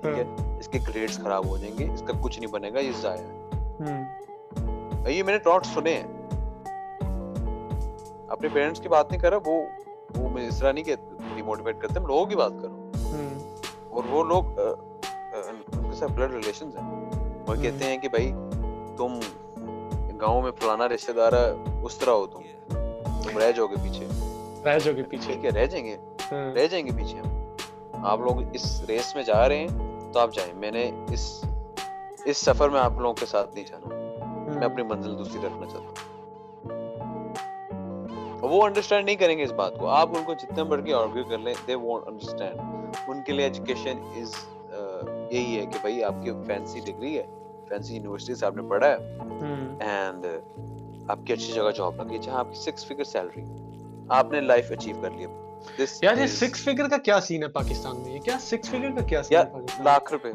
ٹھیک ہے اس کے گریڈس خراب ہو جائیں گے اس کا کچھ نہیں بنے گا یہ ضائع ہے۔ یہ میں نے ٹاٹ سنے ہیں۔ اپنے پیرنٹس کی بات نہیں کر رہا وہ وہ میں اس طرح نہیں کہ ڈیموٹیویٹ کرتے ہم لوگوں کی بات کر رہا ہوں۔ اور وہ لوگ ان کے ساتھ بلڈ ریلیشنز ہیں۔ وہ کہتے ہیں کہ بھائی تم گاؤں میں فلانا رشتے دار اس طرح ہو تم۔ تم رہ جاؤ گے پیچھے۔ رہ جاؤ گے پیچھے۔ ٹھیک ہے رہ جائیں گے۔ ہاں۔ رہ جائیں گے پیچھے ہم۔ آپ لوگ اس ریس میں جا رہے ہیں تو آپ جائیں۔ میں نے اس اس سفر میں آپ لوگوں کے ساتھ نہیں جانا۔ ہاں۔ میں اپنی منزل دوسری رکھنا چاہتا ہوں وہ انڈرسٹینڈ نہیں کریں گے اس بات کو۔ آپ ان کو جتنے بڑھ کے آرگیو کر لیں دے وونٹ انڈرسٹینڈ ان کے لیے ایجوکیشن از یہی ہے کہ بھائی آپ کی فینسی ڈگری ہے۔ فینسی یونیورسٹی سے آپ نے پڑھا ہے اینڈ uh, آپ کی اچھی جگہ جاب لگی جہاں آپ کی سکس فگر سیلری آپ نے لائف اچیو کر لیا یار یہ سکس فگر کا کیا سین ہے پاکستان میں؟ یہ کیا سکس فگر کا کیا سین ہے لاکھ روپے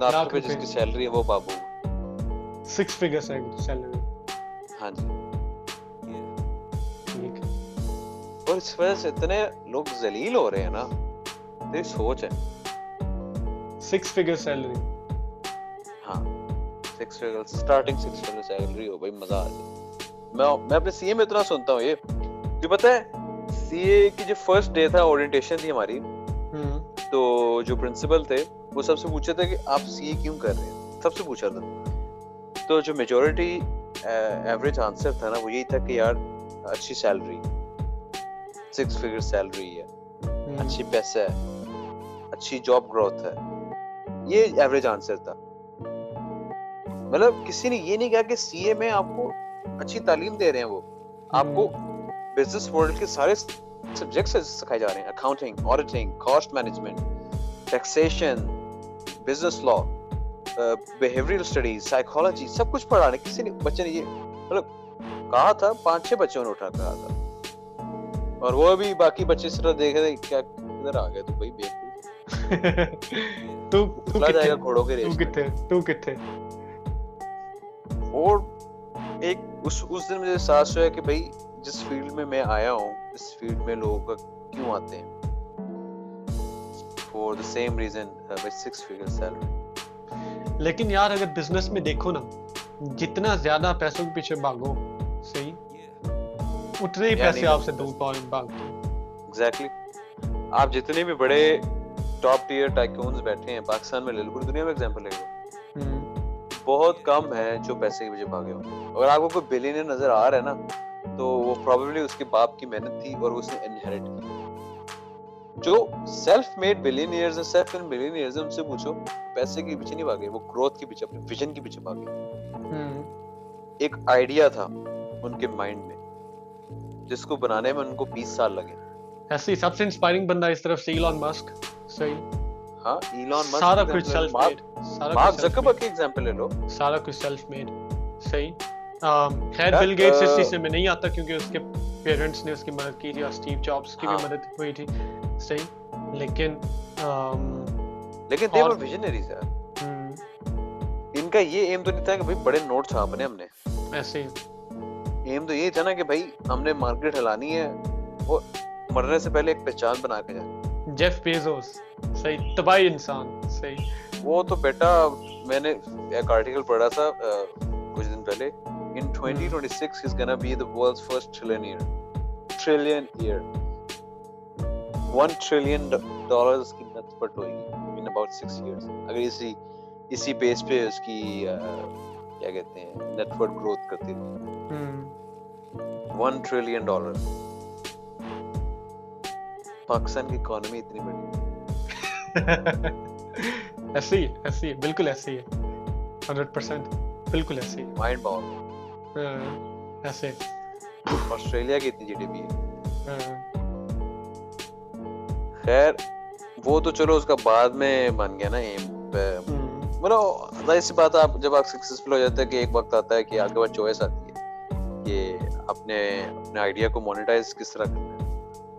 لاکھ روپے جس کی سیلری ہے وہ بابو۔ سکس فگر سیلری ہاں جی۔ اور اس وجہ سے اتنے لوگ ذلیل ہو رہے ہیں نا یہ سوچ ہے۔ سکس فگر سیلری ہاں۔ Six figure starting six figure salary ہو بھائی مزہ آ جائے میں میں اپنے سی اے میں اتنا سنتا ہوں یہ جو پتہ ہے سی اے کی جو فرسٹ ڈے تھا اورینٹیشن تھی ہماری تو جو پرنسپل تھے وہ سب سے پوچھے تھے کہ آپ سی اے کیوں کر رہے ہیں سب سے پوچھا تھا تو جو میجورٹی ایوریج آنسر تھا نا وہ یہی تھا کہ یار اچھی سیلری سکس فگر سیلری ہے اچھی پیسہ ہے اچھی جاب گروتھ ہے یہ ایوریج آنسر تھا مطلب کسی نے یہ نہیں کہا کہ سی اے میں آپ کو اچھی تعلیم دے رہے ہیں وہ۔ آپ کو بزنس ورلڈ کے سارے سبجیکٹس سکھائے جا رہے ہیں۔ Accounting auditing cost management taxation business law behaviour studies psychology سب کچھ پڑھا رہے کسی نے بچے نے یہ مطلب کہا تھا پانچ چھ بچوں نے اٹھا کہا تھا۔ اور وہ بھی باقی بچے صرف دیکھ رہے کیا ادھر آ گئے تو بھائی بے تو تو کتھے؟ تو کتھے؟ اور ایک اس اس دن مجھے احساس ہوا کہ بھائی جس فیلڈ میں میں آیا ہوں اس فیلڈ میں لوگوں کا کیوں آتے ہیں؟ For the same reason six figure salary لیکن یار اگر بزنس میں دیکھو نا جتنا زیادہ پیسوں کے پیچھے بھاگو صحیح؟ اتنے ہی یعنی پیسے آپ سے دور پاؤں بھاگتے ایگزیکٹلی آپ جتنے بھی بڑے ٹاپ ٹیئر ٹائکونز بیٹھے ہیں پاکستان میں لے لو پوری دنیا میں ایگزامپل لے لو۔ بہت کم ہیں جو پیسے کی وجہ بھاگے ہوں اگر آپ کو کوئی بلین نظر آ رہا ہے نا تو وہ پرابیبلی اس کے باپ کی محنت تھی اور اس نے انہیریٹ کی۔ جو سیلف میڈ بلین ایئرز ہیں سیلف میڈ ہیں ان سے پوچھو پیسے کی پیچھے نہیں بھاگے وہ گروتھ کی پیچھے اپنے ویژن کی پیچھے بھاگے۔ ایک آئیڈیا تھا ان کے مائنڈ میں جس کو بنانے میں ان کو بیس سال لگے۔ ایسی سب سے انسپائرنگ بندہ اس طرف سے ایلان مسک صحیح۔ ہاں، ایلان مسک سارا کچھ سیلف میڈ مارک زکربرگ کی ایگزامپل لے لو۔ سارا کچھ سیلف میڈ صحیح خیر بل گیٹس اس چیز میں نہیں آتا کیونکہ اس کے پیرنٹس نے اس کی مدد کی تھی اور سٹیو جابز کی بھی ہاں۔ مدد ہوئی تھی۔ صحیح۔ لیکن لیکن دے ور ویژنریز ان کا یہ ایم تو نہیں تھا کہ بڑے ہاں نوٹ ہم نے۔ ایسے ہی۔ ایم تو یہ تھا نا کہ ہم نے مارکیٹ ہلانی ہے مرنے سے پہلے ایک پہچان بنا کے جائے جیف بیزوس صحیح تباہی انسان صحیح۔ وہ تو بیٹا میں نے ایک آرٹیکل پڑھا تھا کچھ دن پہلے۔ In 2026 he is gonna be the world's first trillionaire trillionaire 1 trillion dollars کی نت پٹ ہوئی ان اباؤٹ 6 ایئرز اگر اسی اسی بیس پہ اس کی کیا کہتے ہیں نیٹ ورک گروتھ کرتی ہوئی۔ 1 ٹریلین ڈالرز پاکستان کی اکانومی اتنی بڑی۔ ایسے ہی ایسے ہی بالکل ایسے ہی ہے۔ ہنڈریڈ پرسینٹ بالکل ایسے ہی مائنڈ باؤنڈ ایسے۔ آسٹریلیا کی اتنی جی ڈی پی ہے ہاں۔ خیر وہ تو چلو اس کا بعد میں بن گیا نا ایم مطلب سی بات آپ جب آپ سکسیزفل ہو جاتے ہیں کہ ایک وقت آتا ہے کہ آپ کے پاس چوائس آتی ہے کہ اپنے اپنے آئیڈیا کو مونیٹائز کس طرح کرنا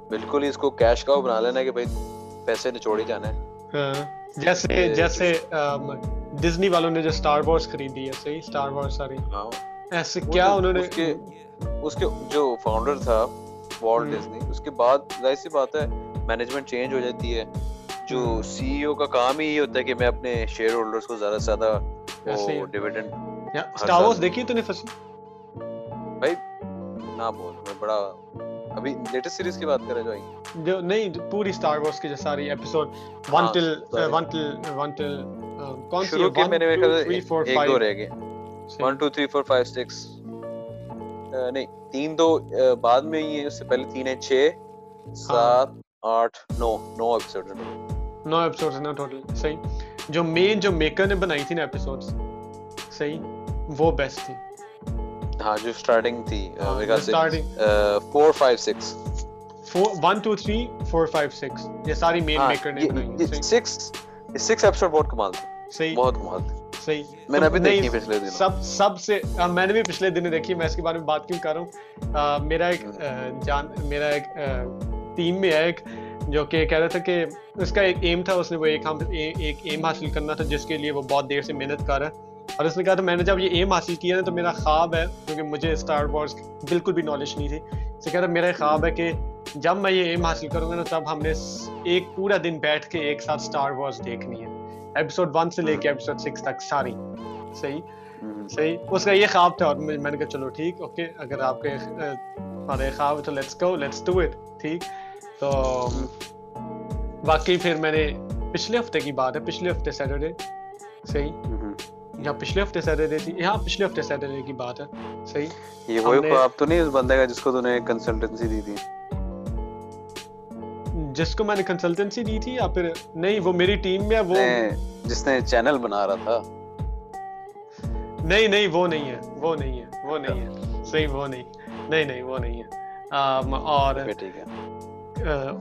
بالکل ہی اس کو کیش کا بنا لینا کہ بھائی پیسے نچوڑے جانا ہے ہاں، جیسے جیسے ڈزنی والوں نے جو اسٹار وارز خریدی ہے صحیح؟ وارز ساری۔ ہاں۔ ایسے کیا انہوں نے اس کے جو فاؤنڈر تھا ڈزنی اس کے بعد ظاہر سی بات ہے مینجمنٹ چینج ہو جاتی ہے۔ جو سی ای او کا کام ہی یہ ہوتا ہے کہ میں اپنے شیئر ہولڈرز کو زیادہ سے زیادہ ڈیویڈنڈ وارز دیکھی تو نے فصل؟ بھائی نہ بول میں بڑا ابھی لیٹسٹ سیریز کی بات کریں جو آئی جو نہیں پوری سٹار وارز کی جو ساری ایپیسوڈ 1 ٹل 1 ٹل 1 ٹل کون سی ہے؟ 1 2 3 4 رہ گئے۔ 1 2 3 4 5 6 نہیں تین تو uh, بعد میں ہی ہے اس سے پہلے تین ہیں 6 7 8 9 9 ایپیسوڈ ہیں۔ 9 ایپیسوڈ ہیں نا ٹوٹل صحیح۔ جو مین جو میکر نے بنائی تھی نا ایپیسوڈز صحیح وہ بیسٹ تھی۔ ہاں جو اسٹارٹنگ تھی ہاں، یہ ساری مین میکر ہاں، نے بنائی 6 6 ایپیسوڈ بہت کمال تھے۔ صحیح۔ بہت کمال تھے۔ میں نے پچھلے دن ہاں، میں نے بھی پچھلے دن دیکھی میں اس کے بارے میں بات کیوں کر رہا ہوں؟ میرا ایک جان میرا ایک ٹیم میں ہے ایک جو کہ کہہ رہا تھا کہ اس کا ایک ایم تھا اس نے وہ ایک ایک ایم حاصل کرنا تھا جس کے لیے وہ بہت دیر سے محنت کر رہا ہے۔ اور اس نے کہا تھا میں نے جب یہ ایم حاصل کیا نا تو میرا خواب ہے کیونکہ مجھے اسٹار وارس بالکل بھی نالج نہیں تھی۔ اسے کہا تھا میرا خواب ہے کہ جب میں یہ ایم حاصل کروں گا نا تب ہم نے ایک پورا دن بیٹھ کے ایک ساتھ اسٹار وارس دیکھنی ہے۔ ایپیسوڈ ون سے لے کے ایپیسوڈ سکس تک ساری۔ صحیح؟ صحیح؟ اس کا یہ خواب تھا اور میں نے کہا چلو ٹھیک اوکے اگر آپ کے ہمارے خواب تو let's go let's do it ٹھیک۔ تو واقعی پھر میں نے پچھلے ہفتے کی بات ہے پچھلے ہفتے سیٹرڈے صحیح؟ یا پچھلے ہفتے سیٹرڈے تھی۔ یہاں پچھلے ہفتے سیٹرڈے کی بات ہے۔ صحیح؟ یہ وہی خواب تو نہیں اس بندے کا جس کو تو نے کنسلٹنسی دی تھی۔ جس کو میں نے کنسلٹنسی دی تھی یا پھر نہیں وہ میری ٹیم میں وہ جس نے چینل بنا رہا تھا۔ نہیں نہیں وہ نہیں ہے وہ نہیں ہے وہ نہیں ہے۔ صحیح وہ نہیں۔ نہیں نہیں وہ نہیں ہے۔ اور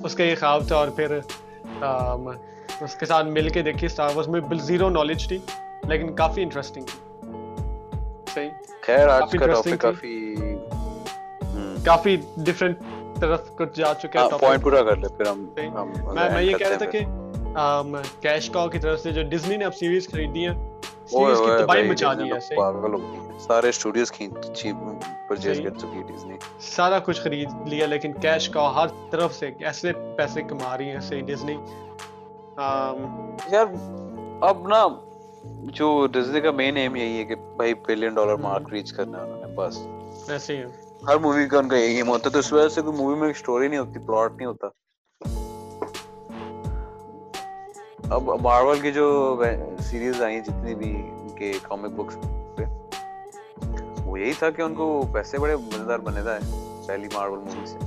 اس کا یہ خواب تھا اور پھر اس کے ساتھ مل کے دیکھی اسٹار وارز میں زیرو نالج تھی۔ لیکن کافی انٹرسٹنگ تھی۔ صحیح۔ خیر آج کا ٹاپک کافی کافی ڈیفرنٹ طرف کچھ جا چکے ہیں پوائنٹ پورا کر لے پھر ہم میں میں یہ کہہ رہا تھا کہ کیش کاؤ کی طرف سے جو ڈزنی نے اب سیریز خریدی ہیں سیریز کی تباہی مچا دی ہے پاگل ہو گئی سارے اسٹوڈیوز کھینچ پرچیز کر چکی ہے ڈزنی سارا کچھ خرید لیا لیکن کیش کا ہر طرف سے ایسے پیسے کما رہی ہیں ڈزنی یار اب نا جو ڈزنی کا مین ایم یہی ہے کہ بھائی بلین ڈالر مارک ریچ کرنا ہے انہوں نے بس۔ ایسے ہی ہر مووی کا ان کا یہی ایم ہوتا ہے تو اس وجہ سے کوئی مووی میں سٹوری نہیں ہوتی پلاٹ نہیں ہوتا۔ اب مارول کی جو سیریز آئی جتنی بھی ان کے کامک بکس پہ وہ یہی تھا کہ ان کو پیسے بڑے مزیدار بنے تھا پہلی مارول مووی سے۔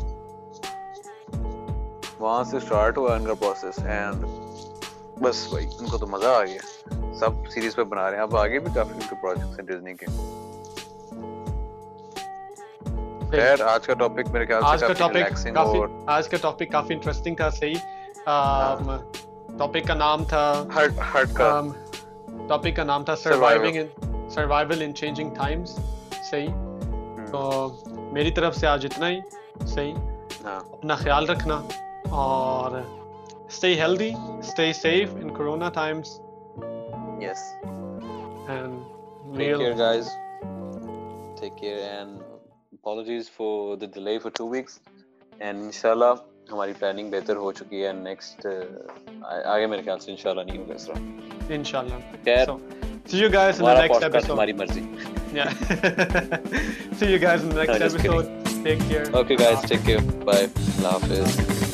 وہاں سے سٹارٹ ہوا ان کا پروسیس اینڈ بس بھائی ان کو تو مزہ آ گیا۔ سب سیریز پہ بنا رہے ہیں۔ اب آگے بھی کافی ان کے پروجیکٹس ہیں ڈزنی کے۔ خیر آج کا ٹاپک میرے خیال سے کافی ریلیکسنگ اور آج کا ٹاپک کافی انٹرسٹنگ تھا صحیح۔ ٹاپک کا نام تھا ہرٹ ہرٹ کا۔ ٹاپک کا نام تھا surviving in survival in changing times صحیح۔ تو میری طرف سے آج اتنا ہی صحیح۔ اپنا خیال رکھنا اور stay healthy stay safe in corona times yes. And take Neil. care guys. Take care and apologies for the delay for two weeks. And inshallah ہماری پلاننگ بہتر ہو چکی ہے نیکسٹ آگے میرے خیال سے انشاءاللہ نہیں ہوگا سر انشاءاللہ خیر see you guys in the next episode ہماری مرضی یا see you guys in the next episode take care okay guys take care bye اللہ حافظ